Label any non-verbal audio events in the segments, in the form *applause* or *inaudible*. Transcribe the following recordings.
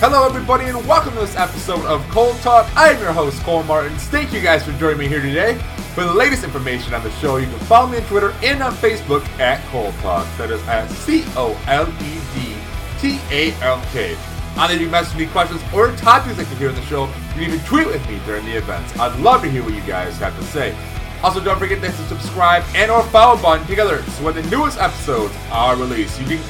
Hello, everybody, and welcome to this episode of Cold Talk. I am your host, Cole Martins. Thank you guys for joining me here today. For the latest information on the show, you can follow me on Twitter and on Facebook at Cold Talk. That is at C O L E D T A L K. On there, you message me questions or topics that you hear on the show. You can even tweet with me during the events. I'd love to hear what you guys have to say. Also, don't forget to hit the subscribe and or follow button together so when the newest episodes are released, you can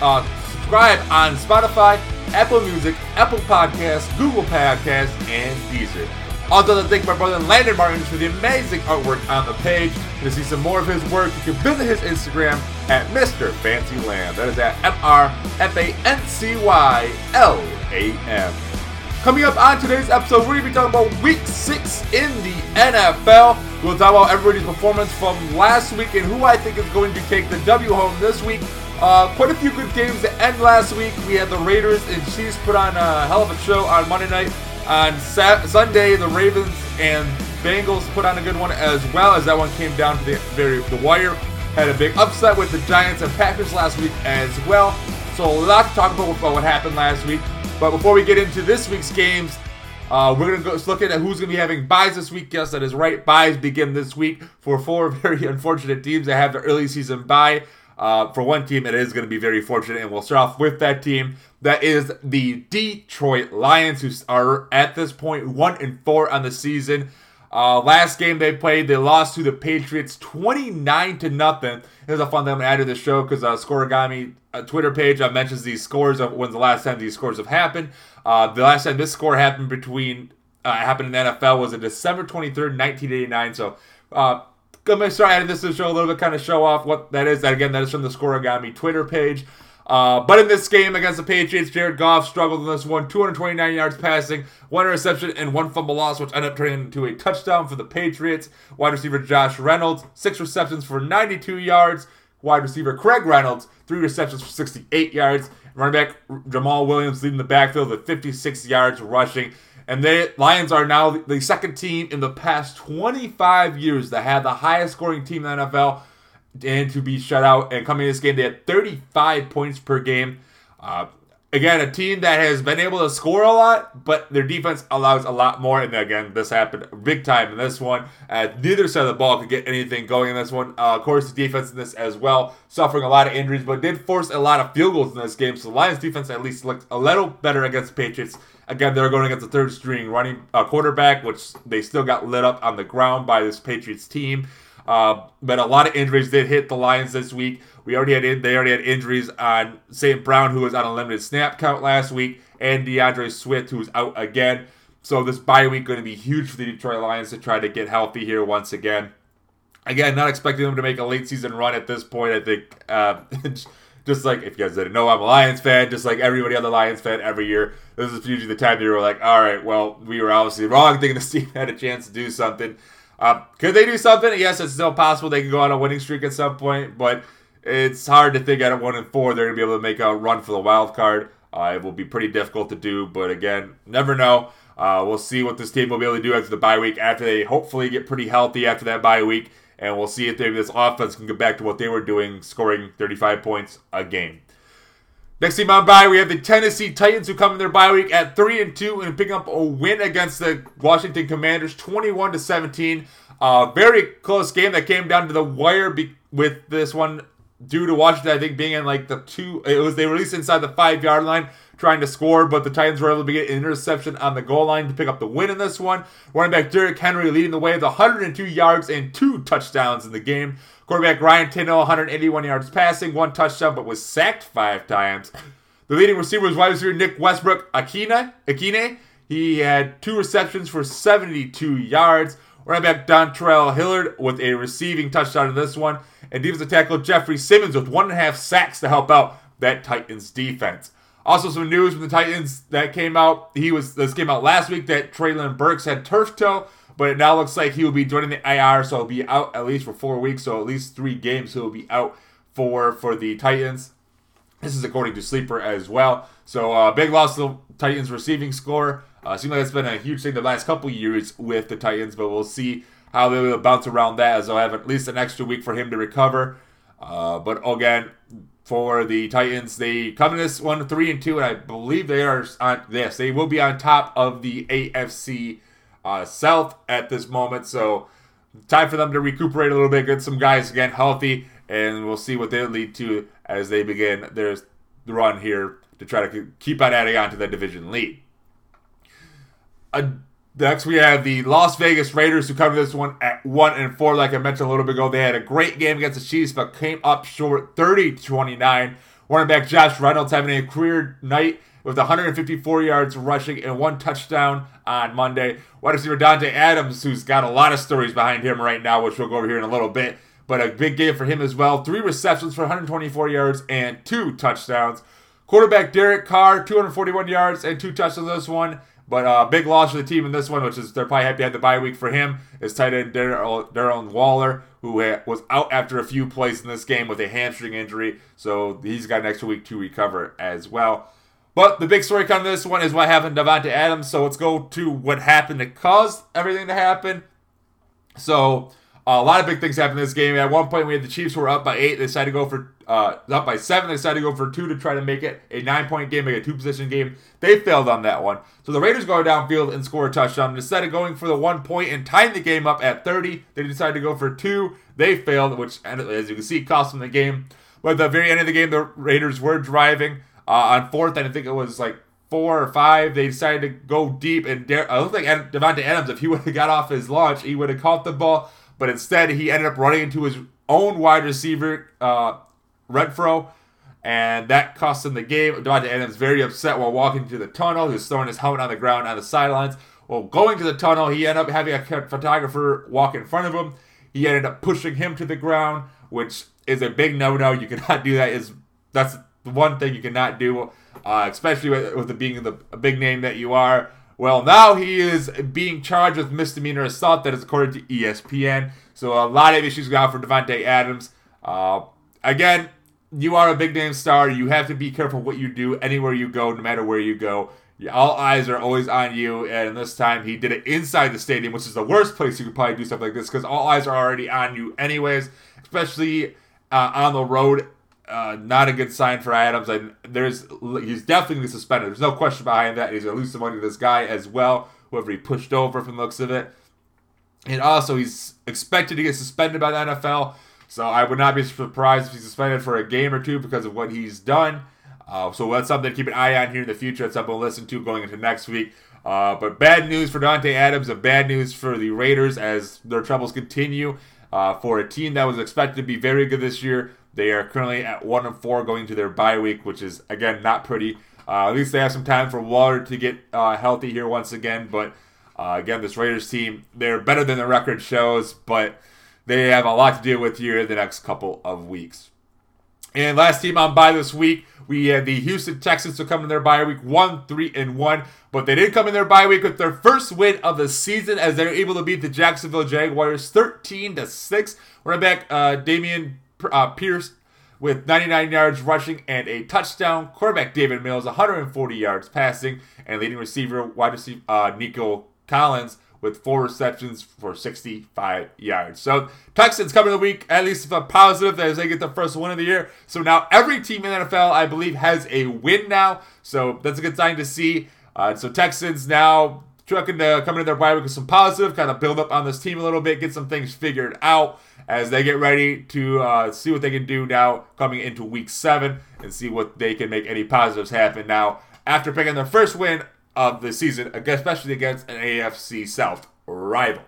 uh, subscribe on Spotify, Apple Music, Apple Podcasts, Google Podcasts, and Deezer. Also, to thank my brother Landon Martins for the amazing artwork on the page. And to see some more of his work, you can visit his Instagram at Mr. Fancy Lamb. That is at M R F A N C Y L A M. Coming up on today's episode, we're going to be talking about week six in the NFL. We'll talk about everybody's performance from last week and who I think is going to take the W home this week. Uh, quite a few good games to end last week. We had the Raiders and Chiefs put on a hell of a show on Monday night. On Sat- Sunday, the Ravens and Bengals put on a good one as well as that one came down to the very the wire. Had a big upset with the Giants and Packers last week as well. So a lot to talk about about what happened last week. But before we get into this week's games, uh, we're gonna go look at who's gonna be having buys this week. Yes, that is right. Buys begin this week for four *laughs* very unfortunate teams that have the early season buy. Uh, for one team, it is going to be very fortunate, and we'll start off with that team. That is the Detroit Lions, who are at this point one and four on the season. Uh, last game they played, they lost to the Patriots 29 to nothing. It was a fun thing to add to the show because uh, Scorigami uh, Twitter page uh, mentions these scores of when's the last time these scores have happened. Uh, the last time this score happened between uh, happened in the NFL was in December 23rd, 1989. So gonna start adding this to the show a little bit, kind of show off what that is. That again, that is from the Scorigami Twitter page. Uh, but in this game against the Patriots, Jared Goff struggled in this one. 229 yards passing, one interception, and one fumble loss, which ended up turning into a touchdown for the Patriots. Wide receiver Josh Reynolds, six receptions for 92 yards. Wide receiver Craig Reynolds, three receptions for 68 yards. Running back Jamaal Williams leading the backfield with 56 yards rushing. And the Lions are now the second team in the past 25 years that had the highest scoring team in the NFL and to be shut out. And coming to this game, they had 35 points per game. Uh, again, a team that has been able to score a lot, but their defense allows a lot more. And again, this happened big time in this one. Neither side of the ball could get anything going in this one. Uh, of course, the defense in this as well, suffering a lot of injuries, but did force a lot of field goals in this game. So the Lions defense at least looked a little better against the Patriots. Again, they're going against the third string running uh, quarterback, which they still got lit up on the ground by this Patriots team. Uh, but a lot of injuries did hit the Lions this week. We already had in, they already had injuries on St. Brown, who was on a limited snap count last week, and D'Andre Swift, who was out again. So this bye week going to be huge for the Detroit Lions to try to get healthy here once again. Again, not expecting them to make a late season run at this point. I think uh, *laughs* just like if you guys didn't know, I'm a Lions fan. Just like everybody on the Lions fan every year, this is usually the time they were like, all right, well, we were obviously wrong *laughs* thinking the team had a chance to do something. Uh, could they do something? Yes, it's still possible they could go on a winning streak at some point, but it's hard to think at one and four they're gonna be able to make a run for the wild card. Uh, it will be pretty difficult to do, but again, never know. Uh, we'll see what this team will be able to do after the bye week. After they hopefully get pretty healthy after that bye week, and we'll see if maybe this offense can get back to what they were doing, scoring 35 points a game. Next team on bye, we have the Tennessee Titans who come in their bye week at three and two and pick up a win against the Washington Commanders, 21 to 17. A very close game that came down to the wire be- with this one due to Washington, I think being in like the two. It was they released inside the five yard line trying to score, but the Titans were able to get an interception on the goal line to pick up the win in this one. Running back Derrick Henry leading the way with 102 yards and two touchdowns in the game. Quarterback Ryan Tannehill, 181 yards passing, one touchdown, but was sacked five times. The leading receiver was wide receiver Nick Westbrook Akina. Akine. He had two receptions for 72 yards. Running back Dontrell Hilliard with a receiving touchdown in this one. And defensive tackle Jeffrey Simmons with one and a half sacks to help out that Titans defense. Also, some news from the Titans that came out. He was this came out last week that Treylon Burks had turf toe, but it now looks like he will be joining the IR, so he'll be out at least for four weeks, so at least three games he'll be out for for the Titans. This is according to Sleeper as well. So uh, big loss to the Titans receiving score. Uh, seems like it's been a huge thing the last couple years with the Titans, but we'll see how they will bounce around that, as they'll have at least an extra week for him to recover. Uh, but again, for the Titans, they come in this one three and two, and I believe they are on. Yes, they will be on top of the AFC uh, South at this moment. So time for them to recuperate a little bit, get some guys again healthy, and we'll see what they lead to as they begin their run here to try to keep on adding on to the division lead. Uh, next, we have the Las Vegas Raiders who covered this one at one and four. Like I mentioned a little bit ago, they had a great game against the Chiefs, but came up short, 30-29. Running back Josh Reynolds having a career night with 154 yards rushing and one touchdown on Monday. Wide receiver Davante Adams, who's got a lot of stories behind him right now, which we'll go over here in a little bit. But a big game for him as well. Three receptions for 124 yards and two touchdowns. Quarterback Derek Carr, 241 yards and two touchdowns this one. But uh, big loss for the team in this one, which is they're probably happy to have the bye week for him, is tight end Darren Waller, who was out after a few plays in this game with a hamstring injury. So he's got an extra week to recover as well. But the big story coming to this one is what happened to Davante Adams. So let's go to what happened to cause everything to happen. So uh, a lot of big things happened in this game. At one point, we had the Chiefs who were up by eight. They decided to go for uh, up by seven. They decided to go for two to try to make it a nine-point game, make a two-position game. They failed on that one. So the Raiders go downfield and score a touchdown. Instead of going for the one point and tying the game up at 30, they decided to go for two. They failed, which, as you can see, cost them the game. But at the very end of the game, the Raiders were driving uh, on fourth, and I think it was like four or five. They decided to go deep, and Dar- I looked like Davante Adams. If he *laughs* would have got off his launch, he would have caught the ball but instead he ended up running into his own wide receiver, uh, Renfrow, and that cost him the game. Davante Adams very upset while walking to the tunnel. He was throwing his helmet on the ground on the sidelines. Well, going to the tunnel, he ended up having a photographer walk in front of him. He ended up pushing him to the ground, which is a big no-no. You cannot do that. Is that's the one thing you cannot do, uh, especially with, with being the big name that you are. Well, now he is being charged with misdemeanor assault. That is according to ESPN. So a lot of issues got for Davante Adams. Uh, again, you are a big name star. You have to be careful what you do anywhere you go, no matter where you go. All eyes are always on you, and this time he did it inside the stadium, which is the worst place you could probably do stuff like this because all eyes are already on you, anyways. Especially uh, on the road uh, not a good sign for Adams. And there's he's definitely suspended. There's no question behind that. He's gonna lose some money to this guy as well, whoever he pushed over from the looks of it. And also, he's expected to get suspended by the NFL. So I would not be surprised if he's suspended for a game or two because of what he's done. Uh, so that's something to keep an eye on here in the future. That's something to listen to going into next week. Uh, but bad news for Dante Adams and bad news for the Raiders as their troubles continue. Uh, for a team that was expected to be very good this year, they are currently at one and four going to their bye week, which is again not pretty. Uh, at least they have some time for Waller to get uh, healthy here once again. But uh, again, this Raiders team they're better than the record shows, but they have a lot to deal with here in the next couple of weeks. And last team on bye this week, we had the Houston Texans to come in their bye week one, three, and one. But they did come in their bye week with their first win of the season as they're able to beat the Jacksonville Jaguars 13 to 6. Running back uh, Dameon uh, Pierce with 99 yards rushing and a touchdown. Quarterback Davis Mills 140 yards passing, and leading receiver wide receiver uh, Nico Collins with four receptions for 65 yards. So Texans coming the week, at least if positive as they get the first win of the year. So now every team in the NFL, I believe, has a win now. So that's a good sign to see. Uh, so Texans now trucking to come into their bye week with some positive, kind of build up on this team a little bit, get some things figured out as they get ready to uh, see what they can do now coming into week seven and see what they can make any positives happen now after picking their first win of the season, especially against an AFC South rival.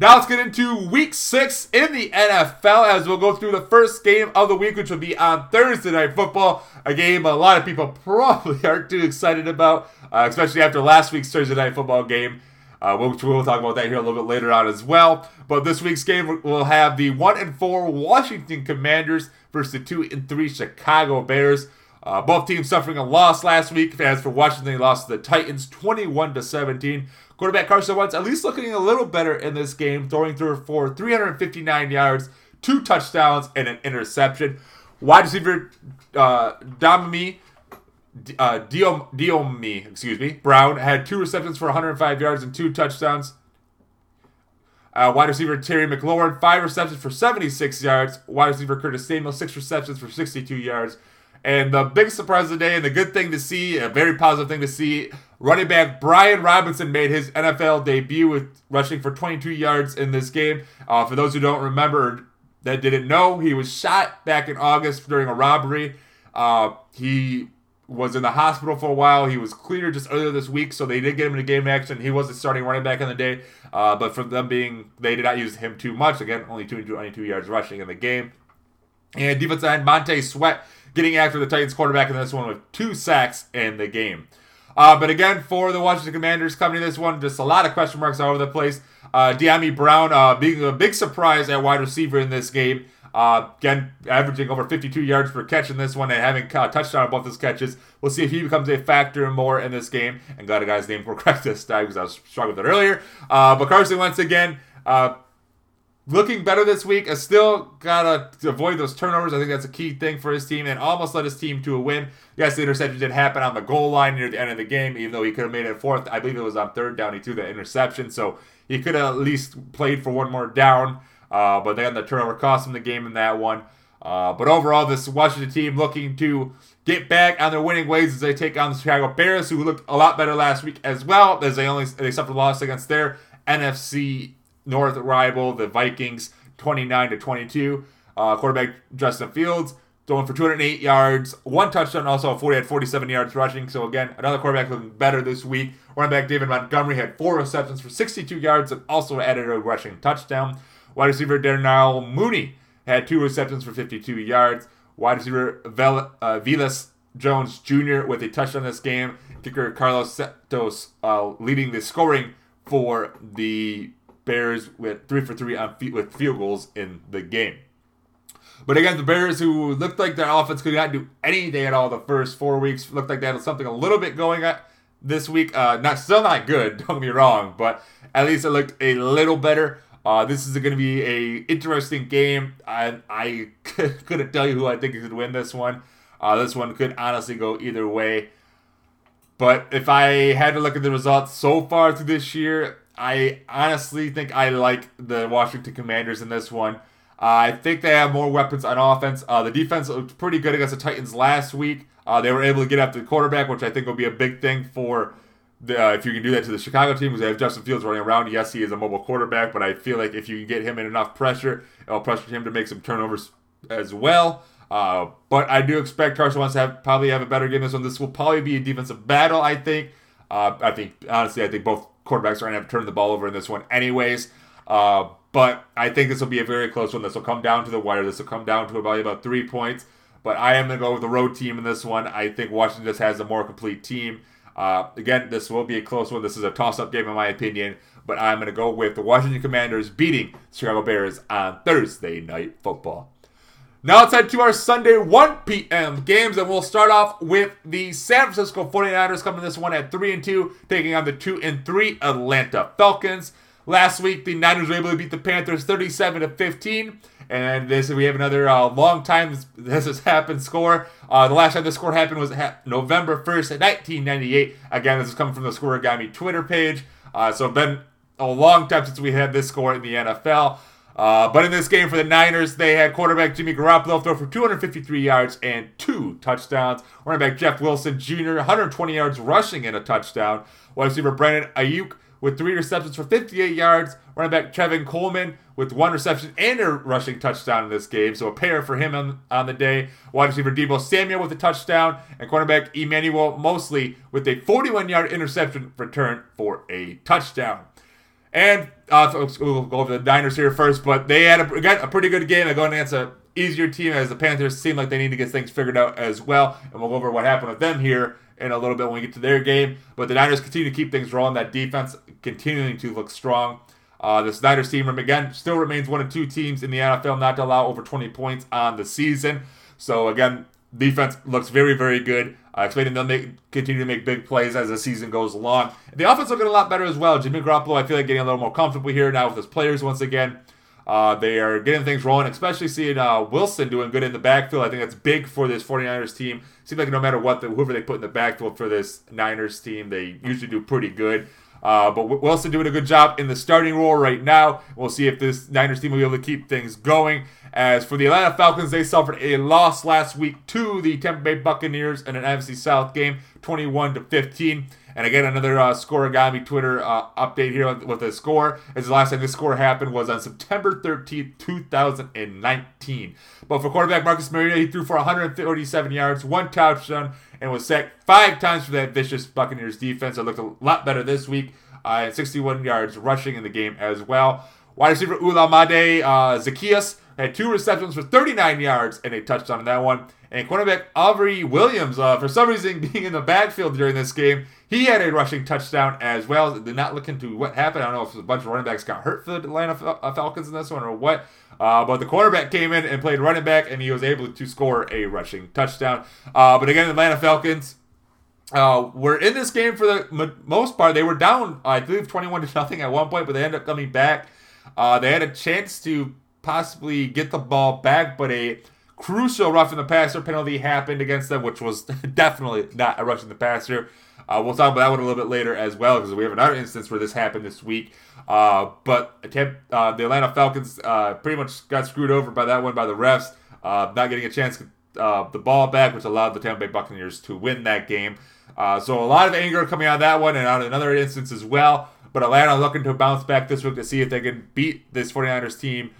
Now let's get into week six in the NFL as we'll go through the first game of the week, which will be on Thursday Night Football. A game a lot of people *laughs* probably aren't too excited about, uh, especially after last week's Thursday Night Football game uh, which we'll talk about that here a little bit later on as well. But this week's game will have the one and four Washington Commanders versus the two and three Chicago Bears. Uh, both teams suffering a loss last week. As for Washington, they lost to the Titans 21 to 17. Quarterback Carson Wentz at least looking a little better in this game, throwing through for 359 yards, two touchdowns, and an interception. Wide receiver uh, Domimi uh, Dyami, excuse me, Brown had two receptions for 105 yards and two touchdowns. Uh, wide receiver Terry McLaurin, five receptions for 76 yards. Wide receiver Curtis Samuel, six receptions for 62 yards. And the big surprise of the day, and the good thing to see, a very positive thing to see, running back Brian Robinson made his NFL debut with rushing for 22 yards in this game. Uh, for those who don't remember, that didn't know, he was shot back in August during a robbery. Uh, he was in the hospital for a while. He was cleared just earlier this week, so they did get him into game action. He wasn't starting running back in the day, uh, but for them being, they did not use him too much. Again, only 22 yards rushing in the game. And defensive end Montez Sweat getting after the Titans quarterback in this one with two sacks in the game. Uh, but again, for the Washington Commanders coming to this one, just a lot of question marks all over the place. Uh, Dyami Brown uh, being a big surprise at wide receiver in this game. Uh, again, averaging over 52 yards per catch in this one and having a touchdown on both his catches. We'll see if he becomes a factor more in this game. And got a guy's name for *laughs* correct this time because I was struggling with it earlier. Uh, but Carson once again, uh, looking better this week. I still gotta avoid those turnovers. I think that's a key thing for his team, and almost led his team to a win. Yes, the interception did happen on the goal line near the end of the game, even though he could have made it fourth. I believe it was on third down. He threw the interception, so he could have at least played for one more down. Uh, but then the turnover cost him the game in that one. Uh, but overall, this Washington team looking to get back on their winning ways as they take on the Chicago Bears, who looked a lot better last week as well, as they only they suffered a loss against their NFC North rival, the Vikings, 29 to 22. Uh, quarterback Justin Fields throwing for 208 yards, one touchdown, also 40 had 47 yards rushing. So again, another quarterback looking better this week. Running back David Montgomery had four receptions for 62 yards and also added a rushing touchdown. Wide receiver Darnell Mooney had two receptions for 52 yards. Wide receiver Vel- uh, Velus Jones Jr. with a touchdown this game. Kicker Carlos Santos uh, leading the scoring for the Bears with three for three on feet with field goals in the game. But again, the Bears, who looked like their offense could not do anything at all the first four weeks, looked like they had something a little bit going at this week. Uh, not still not good, *laughs* don't get me wrong, but at least it looked a little better. Uh, this is going to be a interesting game. I, I *laughs* couldn't tell you who I think could win this one. Uh, this one could honestly go either way. But if I had to look at the results so far through this year, I honestly think I like the Washington Commanders in this one. Uh, I think they have more weapons on offense. Uh, the defense looked pretty good against the Titans last week. Uh, they were able to get after the quarterback, which I think will be a big thing for the, uh, if you can do that to the Chicago team because they have Justin Fields running around. Yes, he is a mobile quarterback, but I feel like if you can get him in enough pressure, it'll pressure him to make some turnovers as well. Uh, but I do expect Carson wants to have probably have a better game this one. This will probably be a defensive battle. I think. Uh, I think honestly, I think both quarterbacks are going to have to turn the ball over in this one, anyways. Uh, but I think this will be a very close one. This will come down to the wire. This will come down to about, about three points. But I am going to go with the road team in this one. I think Washington just has a more complete team. Uh, again, this will be a close one. This is a toss-up game in my opinion. But I'm going to go with the Washington Commanders beating Chicago Bears on Thursday Night Football. Now let's head to our Sunday 1 p.m. games, and we'll start off with the San Francisco 49ers coming this one at 3 and 2, taking on the 2 and 3 Atlanta Falcons. Last week, the Niners were able to beat the Panthers 37 to 15. And this we have another uh, long time this has happened score. Uh, the last time this score happened was November 1st, 1998. Again, this is coming from the Scorigami Twitter page. Uh, so it's been a long time since we had this score in the NFL. Uh, but in this game for the Niners, they had quarterback Jimmy Garoppolo throw for 253 yards and two touchdowns. Running back Jeff Wilson Jr. 120 yards rushing and a touchdown. Wide receiver Brandon Aiyuk with three receptions for 58 yards. Running back Tevin Coleman with one reception and a rushing touchdown in this game. So a pair for him on, on the day. Wide receiver Deebo Samuel with a touchdown. And cornerback Emmanuel Moseley with a 41 yard interception return for a touchdown. And uh, we'll go over the Niners here first, but they had a, got a pretty good game. They're going against an easier team as the Panthers seem like they need to get things figured out as well. And we'll go over what happened with them here in a little bit when we get to their game. But the Niners continue to keep things rolling. That defense continuing to look strong. Uh, this Niners team, again, still remains one of two teams in the NFL not to allow over 20 points on the season. So, again, defense looks very, very good. Uh, expecting they'll make, continue to make big plays as the season goes along. The offense looking a lot better as well. Jimmy Garoppolo, I feel like getting a little more comfortable here now with his players once again. Uh, they are getting things rolling, especially seeing uh, Wilson doing good in the backfield. I think that's big for this 49ers team. Seems like no matter what, whoever they put in the backfield for this Niners team, they usually do pretty good. Uh, but Wilson doing a good job in the starting role right now. We'll see if this Niners team will be able to keep things going. As for the Atlanta Falcons, they suffered a loss last week to the Tampa Bay Buccaneers in an NFC South game, 21 to 15. And again, another uh, Scorigami Twitter uh, update here with the score. As the last time this score happened was on September 13th, 2019. But for quarterback Marcus Mariota, he threw for 137 yards, one touchdown, and was sacked five times for that vicious Buccaneers defense. It looked a lot better this week, uh, and 61 yards rushing in the game as well. Wide receiver Olamide uh, Zaccheaus had two receptions for 39 yards and a touchdown in that one. And quarterback Avery Williams, uh, for some reason *laughs* being in the backfield during this game, he had a rushing touchdown as well. Did not look into what happened. I don't know if a bunch of running backs got hurt for the Atlanta uh, Falcons in this one or what. Uh, but the quarterback came in and played running back, and he was able to score a rushing touchdown. Uh, but again, the Atlanta Falcons uh, were in this game for the m- most part. They were down, I believe, 21 to nothing at one point, but they ended up coming back. Uh, they had a chance to possibly get the ball back, but a crucial roughing the passer penalty happened against them, which was *laughs* definitely not a rushing the passer. Uh, we'll talk about that one a little bit later as well because we have another instance where this happened this week. Uh, but uh, the Atlanta Falcons uh, pretty much got screwed over by that one by the refs, uh, not getting a chance to uh, the ball back, which allowed the Tampa Bay Buccaneers to win that game. so a lot of anger coming out of that one and out of another instance as well. But Atlanta looking to bounce back this week to see if they can beat this 49ers team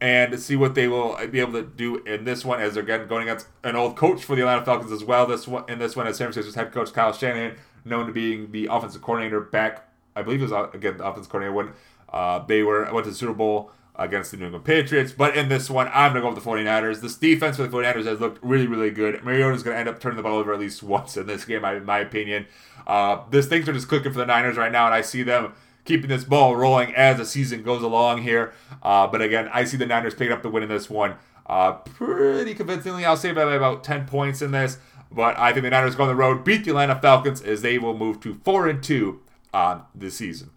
and see what they will be able to do in this one as they're going against an old coach for the Atlanta Falcons as well. This one in this one as San Francisco's head coach Kyle Shanahan, known to being the offensive coordinator back, I believe it was uh, again the offensive coordinator when uh, they were went to the Super Bowl against the New England Patriots. But in this one, I'm going to go with the 49ers. This defense for the 49ers has looked really, really good. Mariota is going to end up turning the ball over at least once in this game, in my opinion. Uh, this things are just clicking for the Niners right now, and I see them keeping this ball rolling as the season goes along here. Uh, but again, I see the Niners picking up the win in this one uh, pretty convincingly. I'll say by about 10 points in this. But I think the Niners go on the road, beat the Atlanta Falcons as they will move to 4 and 2 on the season.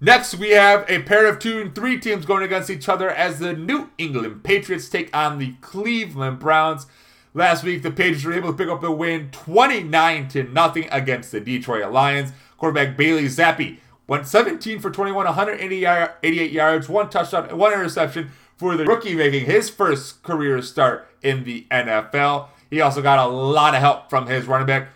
Next, we have a pair of two and three teams going against each other as the New England Patriots take on the Cleveland Browns. Last week, the Patriots were able to pick up the win 29 to nothing against the Detroit Lions. Quarterback Bailey Zappe Went 17 for 21, 188 yards, one touchdown, and one interception for the rookie making his first career start in the NFL. He also got a lot of help from his running back,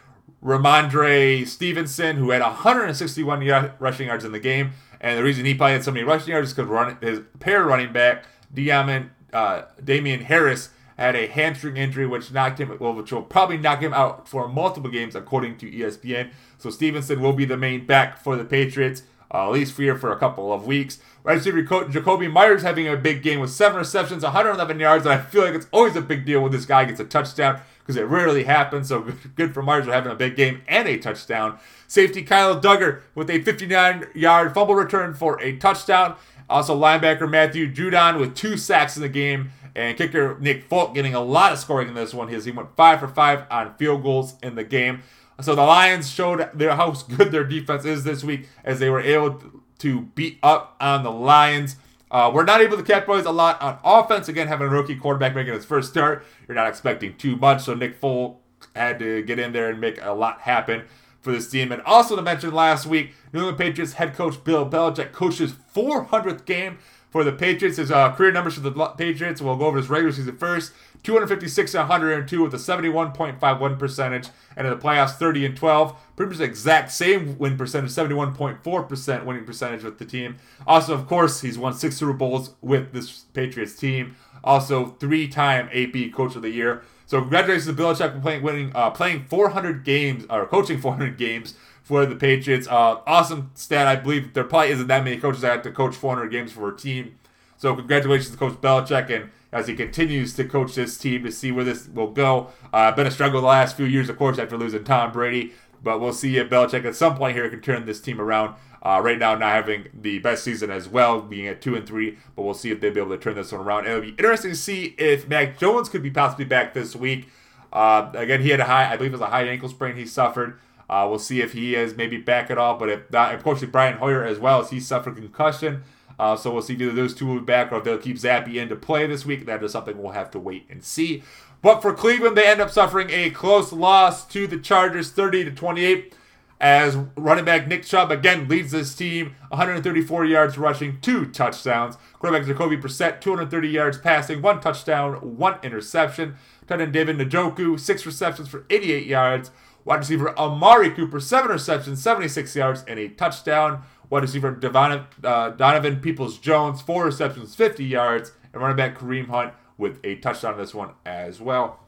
Rhamondre Stevenson, who had 161 y- rushing yards in the game. And the reason he probably had so many rushing yards is because his pair running back, Diamond, uh, Damien Harris, had a hamstring injury, which knocked him, well, which will probably knock him out for multiple games, according to ESPN. So Stevenson will be the main back for the Patriots, uh, at least here for a couple of weeks. Right receiver Jakobi Meyers having a big game with seven receptions, 111 yards, and I feel like it's always a big deal when this guy gets a touchdown because it rarely happens. So good for Meyers for having a big game and a touchdown. Safety Kyle Dugger with a 59-yard fumble return for a touchdown. Also linebacker Matthew Judon with two sacks in the game. And kicker Nick Folk getting a lot of scoring in this one. He went five for five on field goals in the game. So the Lions showed their how *laughs* good their defense is this week as they were able to beat up on the Lions. Uh, we're not able to capitalize a lot on offense. Again, having a rookie quarterback making his first start, you're not expecting too much. So Nick Folk had to get in there and make a lot happen for this team. And also to mention last week, New England Patriots head coach Bill Belichick coached his 400th game for the Patriots. His uh, career numbers for the Patriots. We'll go over his regular season first. 256 and 102 with a 71.51 percentage, and in the playoffs 30 and 12. Pretty much the exact same win percentage, 71.4% winning percentage with the team. Also, of course, he's won six Super Bowls with this Patriots team. Also, three-time AP Coach of the Year. So congratulations to Bill Belichick for playing, winning, uh, playing 400 games or coaching 400 games for the Patriots. Uh, awesome stat. I believe there probably isn't that many coaches that have to coach 400 games for a team. So congratulations to Coach Belichick and as he continues to coach this team to see where this will go. Uh, been a struggle the last few years, of course, after losing Tom Brady. But we'll see if Belichick at some point here can turn this team around. Uh, right now, not having the best season as well, being at two and three. But we'll see if they'll be able to turn this one around. It'll be interesting to see if Mac Jones could be possibly back this week. Uh, again, he had a high, I believe it was a high ankle sprain he suffered. Uh, we'll see if he is maybe back at all. But if not, course, Brian Hoyer as well as he suffered concussion. Uh, so we'll see either those two will be back or if they'll keep Zappe into play this week. That is something we'll have to wait and see. But for Cleveland, they end up suffering a close loss to the Chargers, 30 to 28. as running back Nick Chubb again leads this team 134 yards rushing, two touchdowns. Quarterback Jacoby Brissett 230 yards passing, one touchdown, one interception. Tight end David Njoku six receptions for 88 yards. Wide receiver Amari Cooper seven receptions, 76 yards, and a touchdown. Wide receiver Devon, uh, Donovan Peoples Jones four receptions, 50 yards, and running back Kareem Hunt with a touchdown this one as well.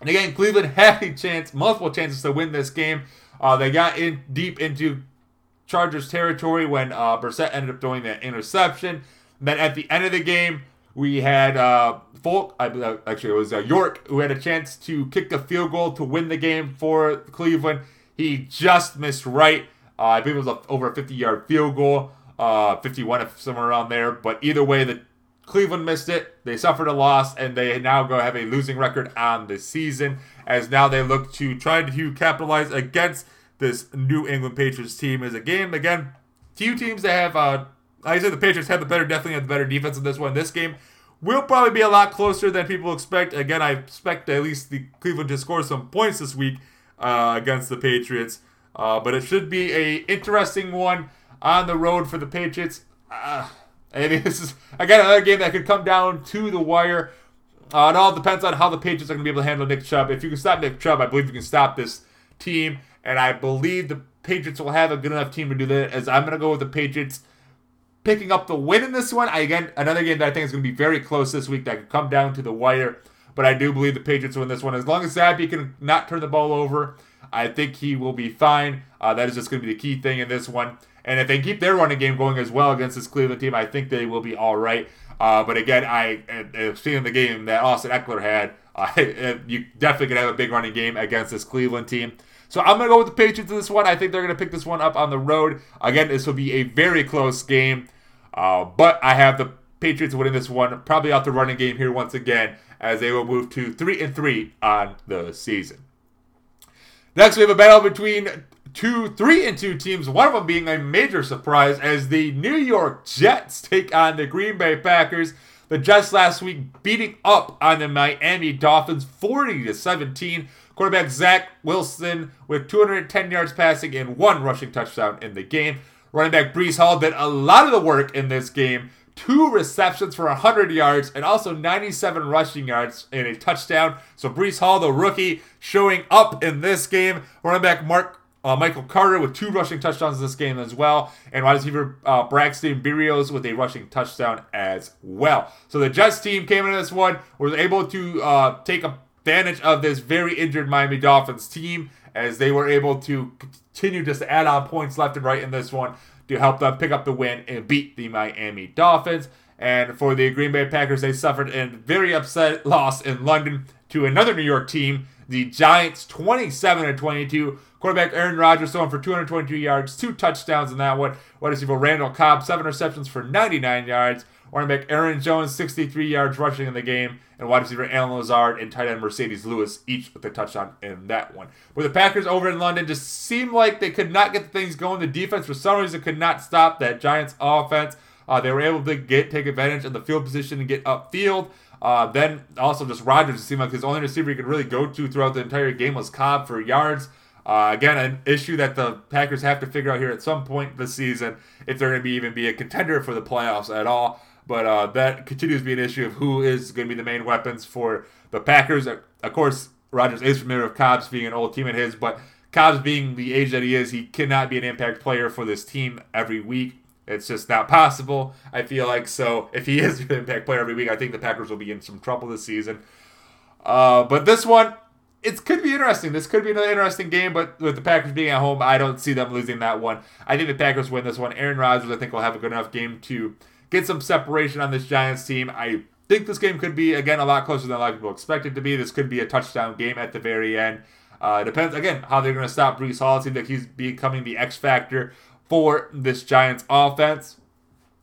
And again, Cleveland *laughs* had a chance, multiple chances to win this game. Uh, they got in deep into Chargers territory when uh, Brissett ended up throwing that interception. And then at the end of the game, we had uh, Folk, I, actually it was uh, York, who had a chance to kick a field goal to win the game for Cleveland. He just missed right. Uh, I believe it was a, over a 50 yard field goal, uh, 51 somewhere around there. But either way, the Cleveland missed it. They suffered a loss, and they now go have a losing record on the season. As now they look to try to capitalize against this New England Patriots team. Is a game again. Two teams that have, uh, like I said, the Patriots have the better, definitely have the better defense in this one. This game will probably be a lot closer than people expect. Again, I expect at least the Cleveland to score some points this week uh, against the Patriots. Uh, but it should be a interesting one on the road for the Patriots. Uh, and *laughs* this is again another game that could come down to the wire. Uh, it all depends on how the Patriots are going to be able to handle Nick Chubb. If you can stop Nick Chubb, I believe you can stop this team, and I believe the Patriots will have a good enough team to do that. As I'm going to go with the Patriots picking up the win in this one. I, again, another game that I think is going to be very close this week that could come down to the wire. But I do believe the Patriots win this one. As long as Zappe can not turn the ball over, I think he will be fine. Uh, that is just going to be the key thing in this one. And if they keep their running game going as well against this Cleveland team, I think they will be all right. Uh, but again, I uh, seeing the game that Austin Ekeler had, *laughs* uh, you definitely could have a big running game against this Cleveland team. So I'm going to go with the Patriots in this one. I think they're going to pick this one up on the road. Again, this will be a very close game. Uh, but I have the Patriots winning this one, probably out the running game here once again, as they will move to 3 and 3 on the season. Next, we have a battle between two, three and two teams. One of them being a major surprise as the New York Jets take on the Green Bay Packers. The Jets last week beating up on the Miami Dolphins 40 to 17. Quarterback Zach Wilson with 210 yards passing and one rushing touchdown in the game. Running back Breece Hall did a lot of the work in this game. Two receptions for 100 yards and also 97 rushing yards and a touchdown. So Breece Hall, the rookie, showing up in this game. Running back Mark uh, Michael Carter with two rushing touchdowns in this game as well, and wide receiver uh, Braxton Berrios with a rushing touchdown as well. So the Jets team came into this one, was able to uh, take advantage of this very injured Miami Dolphins team as they were able to continue just to add on points left and right in this one to help them pick up the win and beat the Miami Dolphins. And for the Green Bay Packers, they suffered a very upset loss in London to another New York team, the Giants, 27 22. Quarterback Aaron Rodgers throwing for 222 yards, two touchdowns in that one. Wide receiver Randall Cobb, seven receptions for 99 yards. Running back Aaron Jones, 63 yards rushing in the game. And wide receiver Allen Lazard and tight end Marcedes Lewis, each with a touchdown in that one. But the Packers over in London just seemed like they could not get things going. The defense, for some reason, could not stop that Giants offense. Uh, they were able to get take advantage of the field position and get upfield. Uh, then also just Rodgers, it seemed like his only receiver he could really go to throughout the entire game was Cobb for yards. Uh, again, an issue that the Packers have to figure out here at some point this season if they're going to be even be a contender for the playoffs at all. But uh, that continues to be an issue of who is going to be the main weapons for the Packers. Of course, Rodgers is familiar with Cobbs being an old teammate of his, but Cobbs being the age that he is, he cannot be an impact player for this team every week. It's just not possible, I feel like. So if he *laughs* is an impact player every week, I think the Packers will be in some trouble this season. Uh, but this one, it could be interesting. This could be another interesting game, but with the Packers being at home, I don't see them losing that one. I think the Packers win this one. Aaron Rodgers, I think, will have a good enough game to get some separation on this Giants team. I think this game could be, again, a lot closer than a lot of people expect it to be. This could be a touchdown game at the very end. Uh, depends, again, how they're going to stop Breece Hall. It seems like he's becoming the X factor for this Giants offense.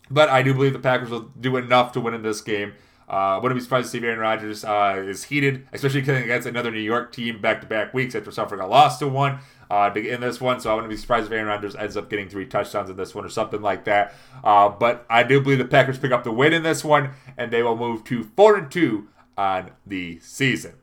But I do believe the Packers will do enough to win in this game. Uh, wouldn't be surprised to see Aaron Rodgers uh, is heated, especially against another New York team back to back weeks after suffering a loss to one uh, in this one. So I wouldn't be surprised if Aaron Rodgers ends up getting three touchdowns in this one or something like that. Uh, but I do believe the Packers pick up the win in this one, and they will move to four and two on the season.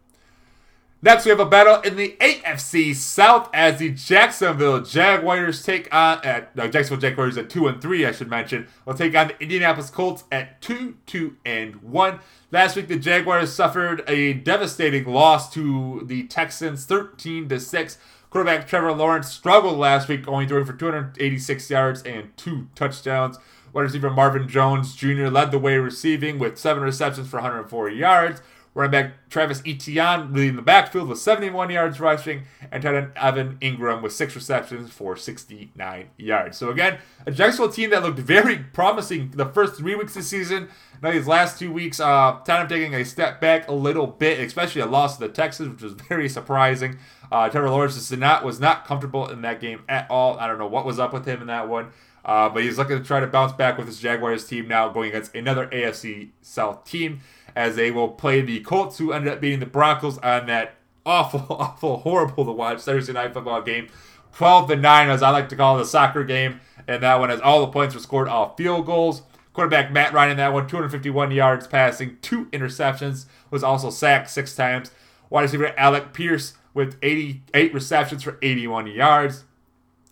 Next, we have a battle in the AFC South as the Jacksonville Jaguars take on at uh, Jacksonville Jaguars at two and three. I should mention will take on the Indianapolis Colts at two, two and one. Last week, the Jaguars suffered a devastating loss to the Texans, thirteen to six. Quarterback Trevor Lawrence struggled last week, only throwing for 286 yards and two touchdowns. Wide receiver Marvin Jones Jr. led the way receiving with seven receptions for 104 yards. Running back Travis Etienne leading the backfield with 71 yards rushing, and tight end Evan Engram with six receptions for 69 yards. So again, a Jacksonville team that looked very promising the first three weeks of the season. Now these last two weeks, uh, kind of taking a step back a little bit, especially a loss to the Texans, which was *laughs* very surprising. Uh, Trevor Lawrence was not was not comfortable in that game at all. I don't know what was up with him in that one. Uh, but he's looking to try to bounce back with his Jaguars team now going against another AFC South team as they will play the Colts, who ended up beating the Broncos on that *laughs* awful, awful, horrible to watch Thursday night football game. 12 to 9, as I like to call the soccer game. And that one, as all the points were scored off field goals. Quarterback Matt Ryan in that one, 251 yards passing, two interceptions, was also sacked six times. Wide receiver Alec Pierce with 88 receptions for 81 yards.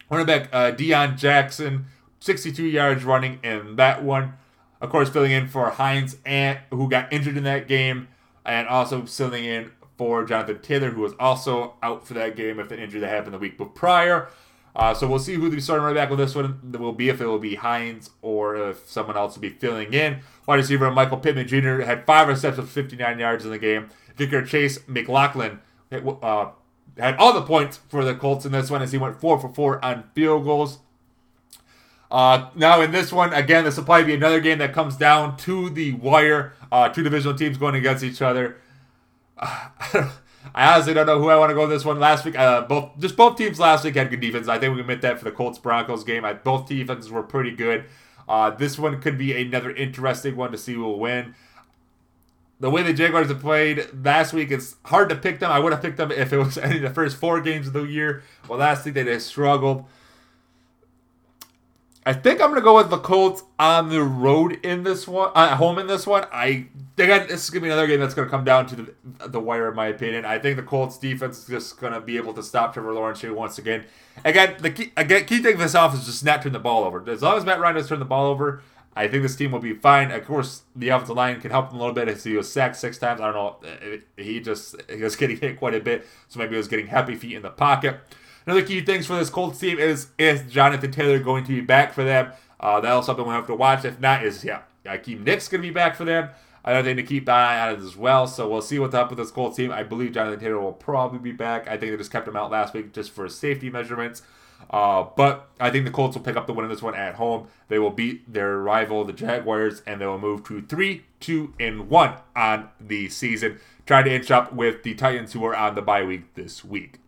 Running back uh, Deon Jackson, 62 yards running in that one. Of course, filling in for Hines Ant, who got injured in that game, and also filling in for Jonathan Taylor, who was also out for that game with an injury that happened the week prior. Uh, so we'll see who the starting right back with this one will be, if it will be Hines or if someone else will be filling in. Wide receiver Michael Pittman Jr. had five receptions, 59 yards in the game. Kicker Chase McLaughlin uh, had all the points for the Colts in this one as he went four for four on field goals. Uh, now, in this one, again, this will probably be another game that comes down to the wire. Uh, two divisional teams going against each other. Uh, *sighs* I honestly don't know who I want to go this one. Last week, uh, both just both teams last week had good defense. I think we can admit that for the Colts Broncos game. I, both defenses were pretty good. Uh, this one could be another interesting one to see who will win. The way the Jaguars have played last week, it's hard to pick them. I would have picked them if it was *laughs* any of the first four games of the year. Well, last week they just struggled. I think I'm gonna go with the Colts on the road in this one, uh, at home in this one. I again, this is gonna be another game that's gonna come down to the the wire, in my opinion. I think the Colts defense is just gonna be able to stop Trevor Lawrence here once again. Again, the key again key thing this off is just not turn the ball over. As long as Matt Ryan does turn the ball over, I think this team will be fine. Of course, the offensive line can help them a little bit. He was sacked six times. I don't know. He just he was *laughs* getting hit quite a bit, so maybe he was getting happy feet in the pocket. Another key things for this Colts team is is Jonathan Taylor going to be back for them? Uh, that'll something we'll have to watch. If not, is yeah, Akiem Hicks going to be back for them? Another thing to keep an eye on as well. So we'll see what's up with this Colts team. I believe Jonathan Taylor will probably be back. I think they just kept him out last week just for safety measurements. Uh, but I think the Colts will pick up the win in this one at home. They will beat their rival, the Jaguars, and they will move to three, two, and one on the season. Trying to inch up with the Titans, who are on the bye week this week.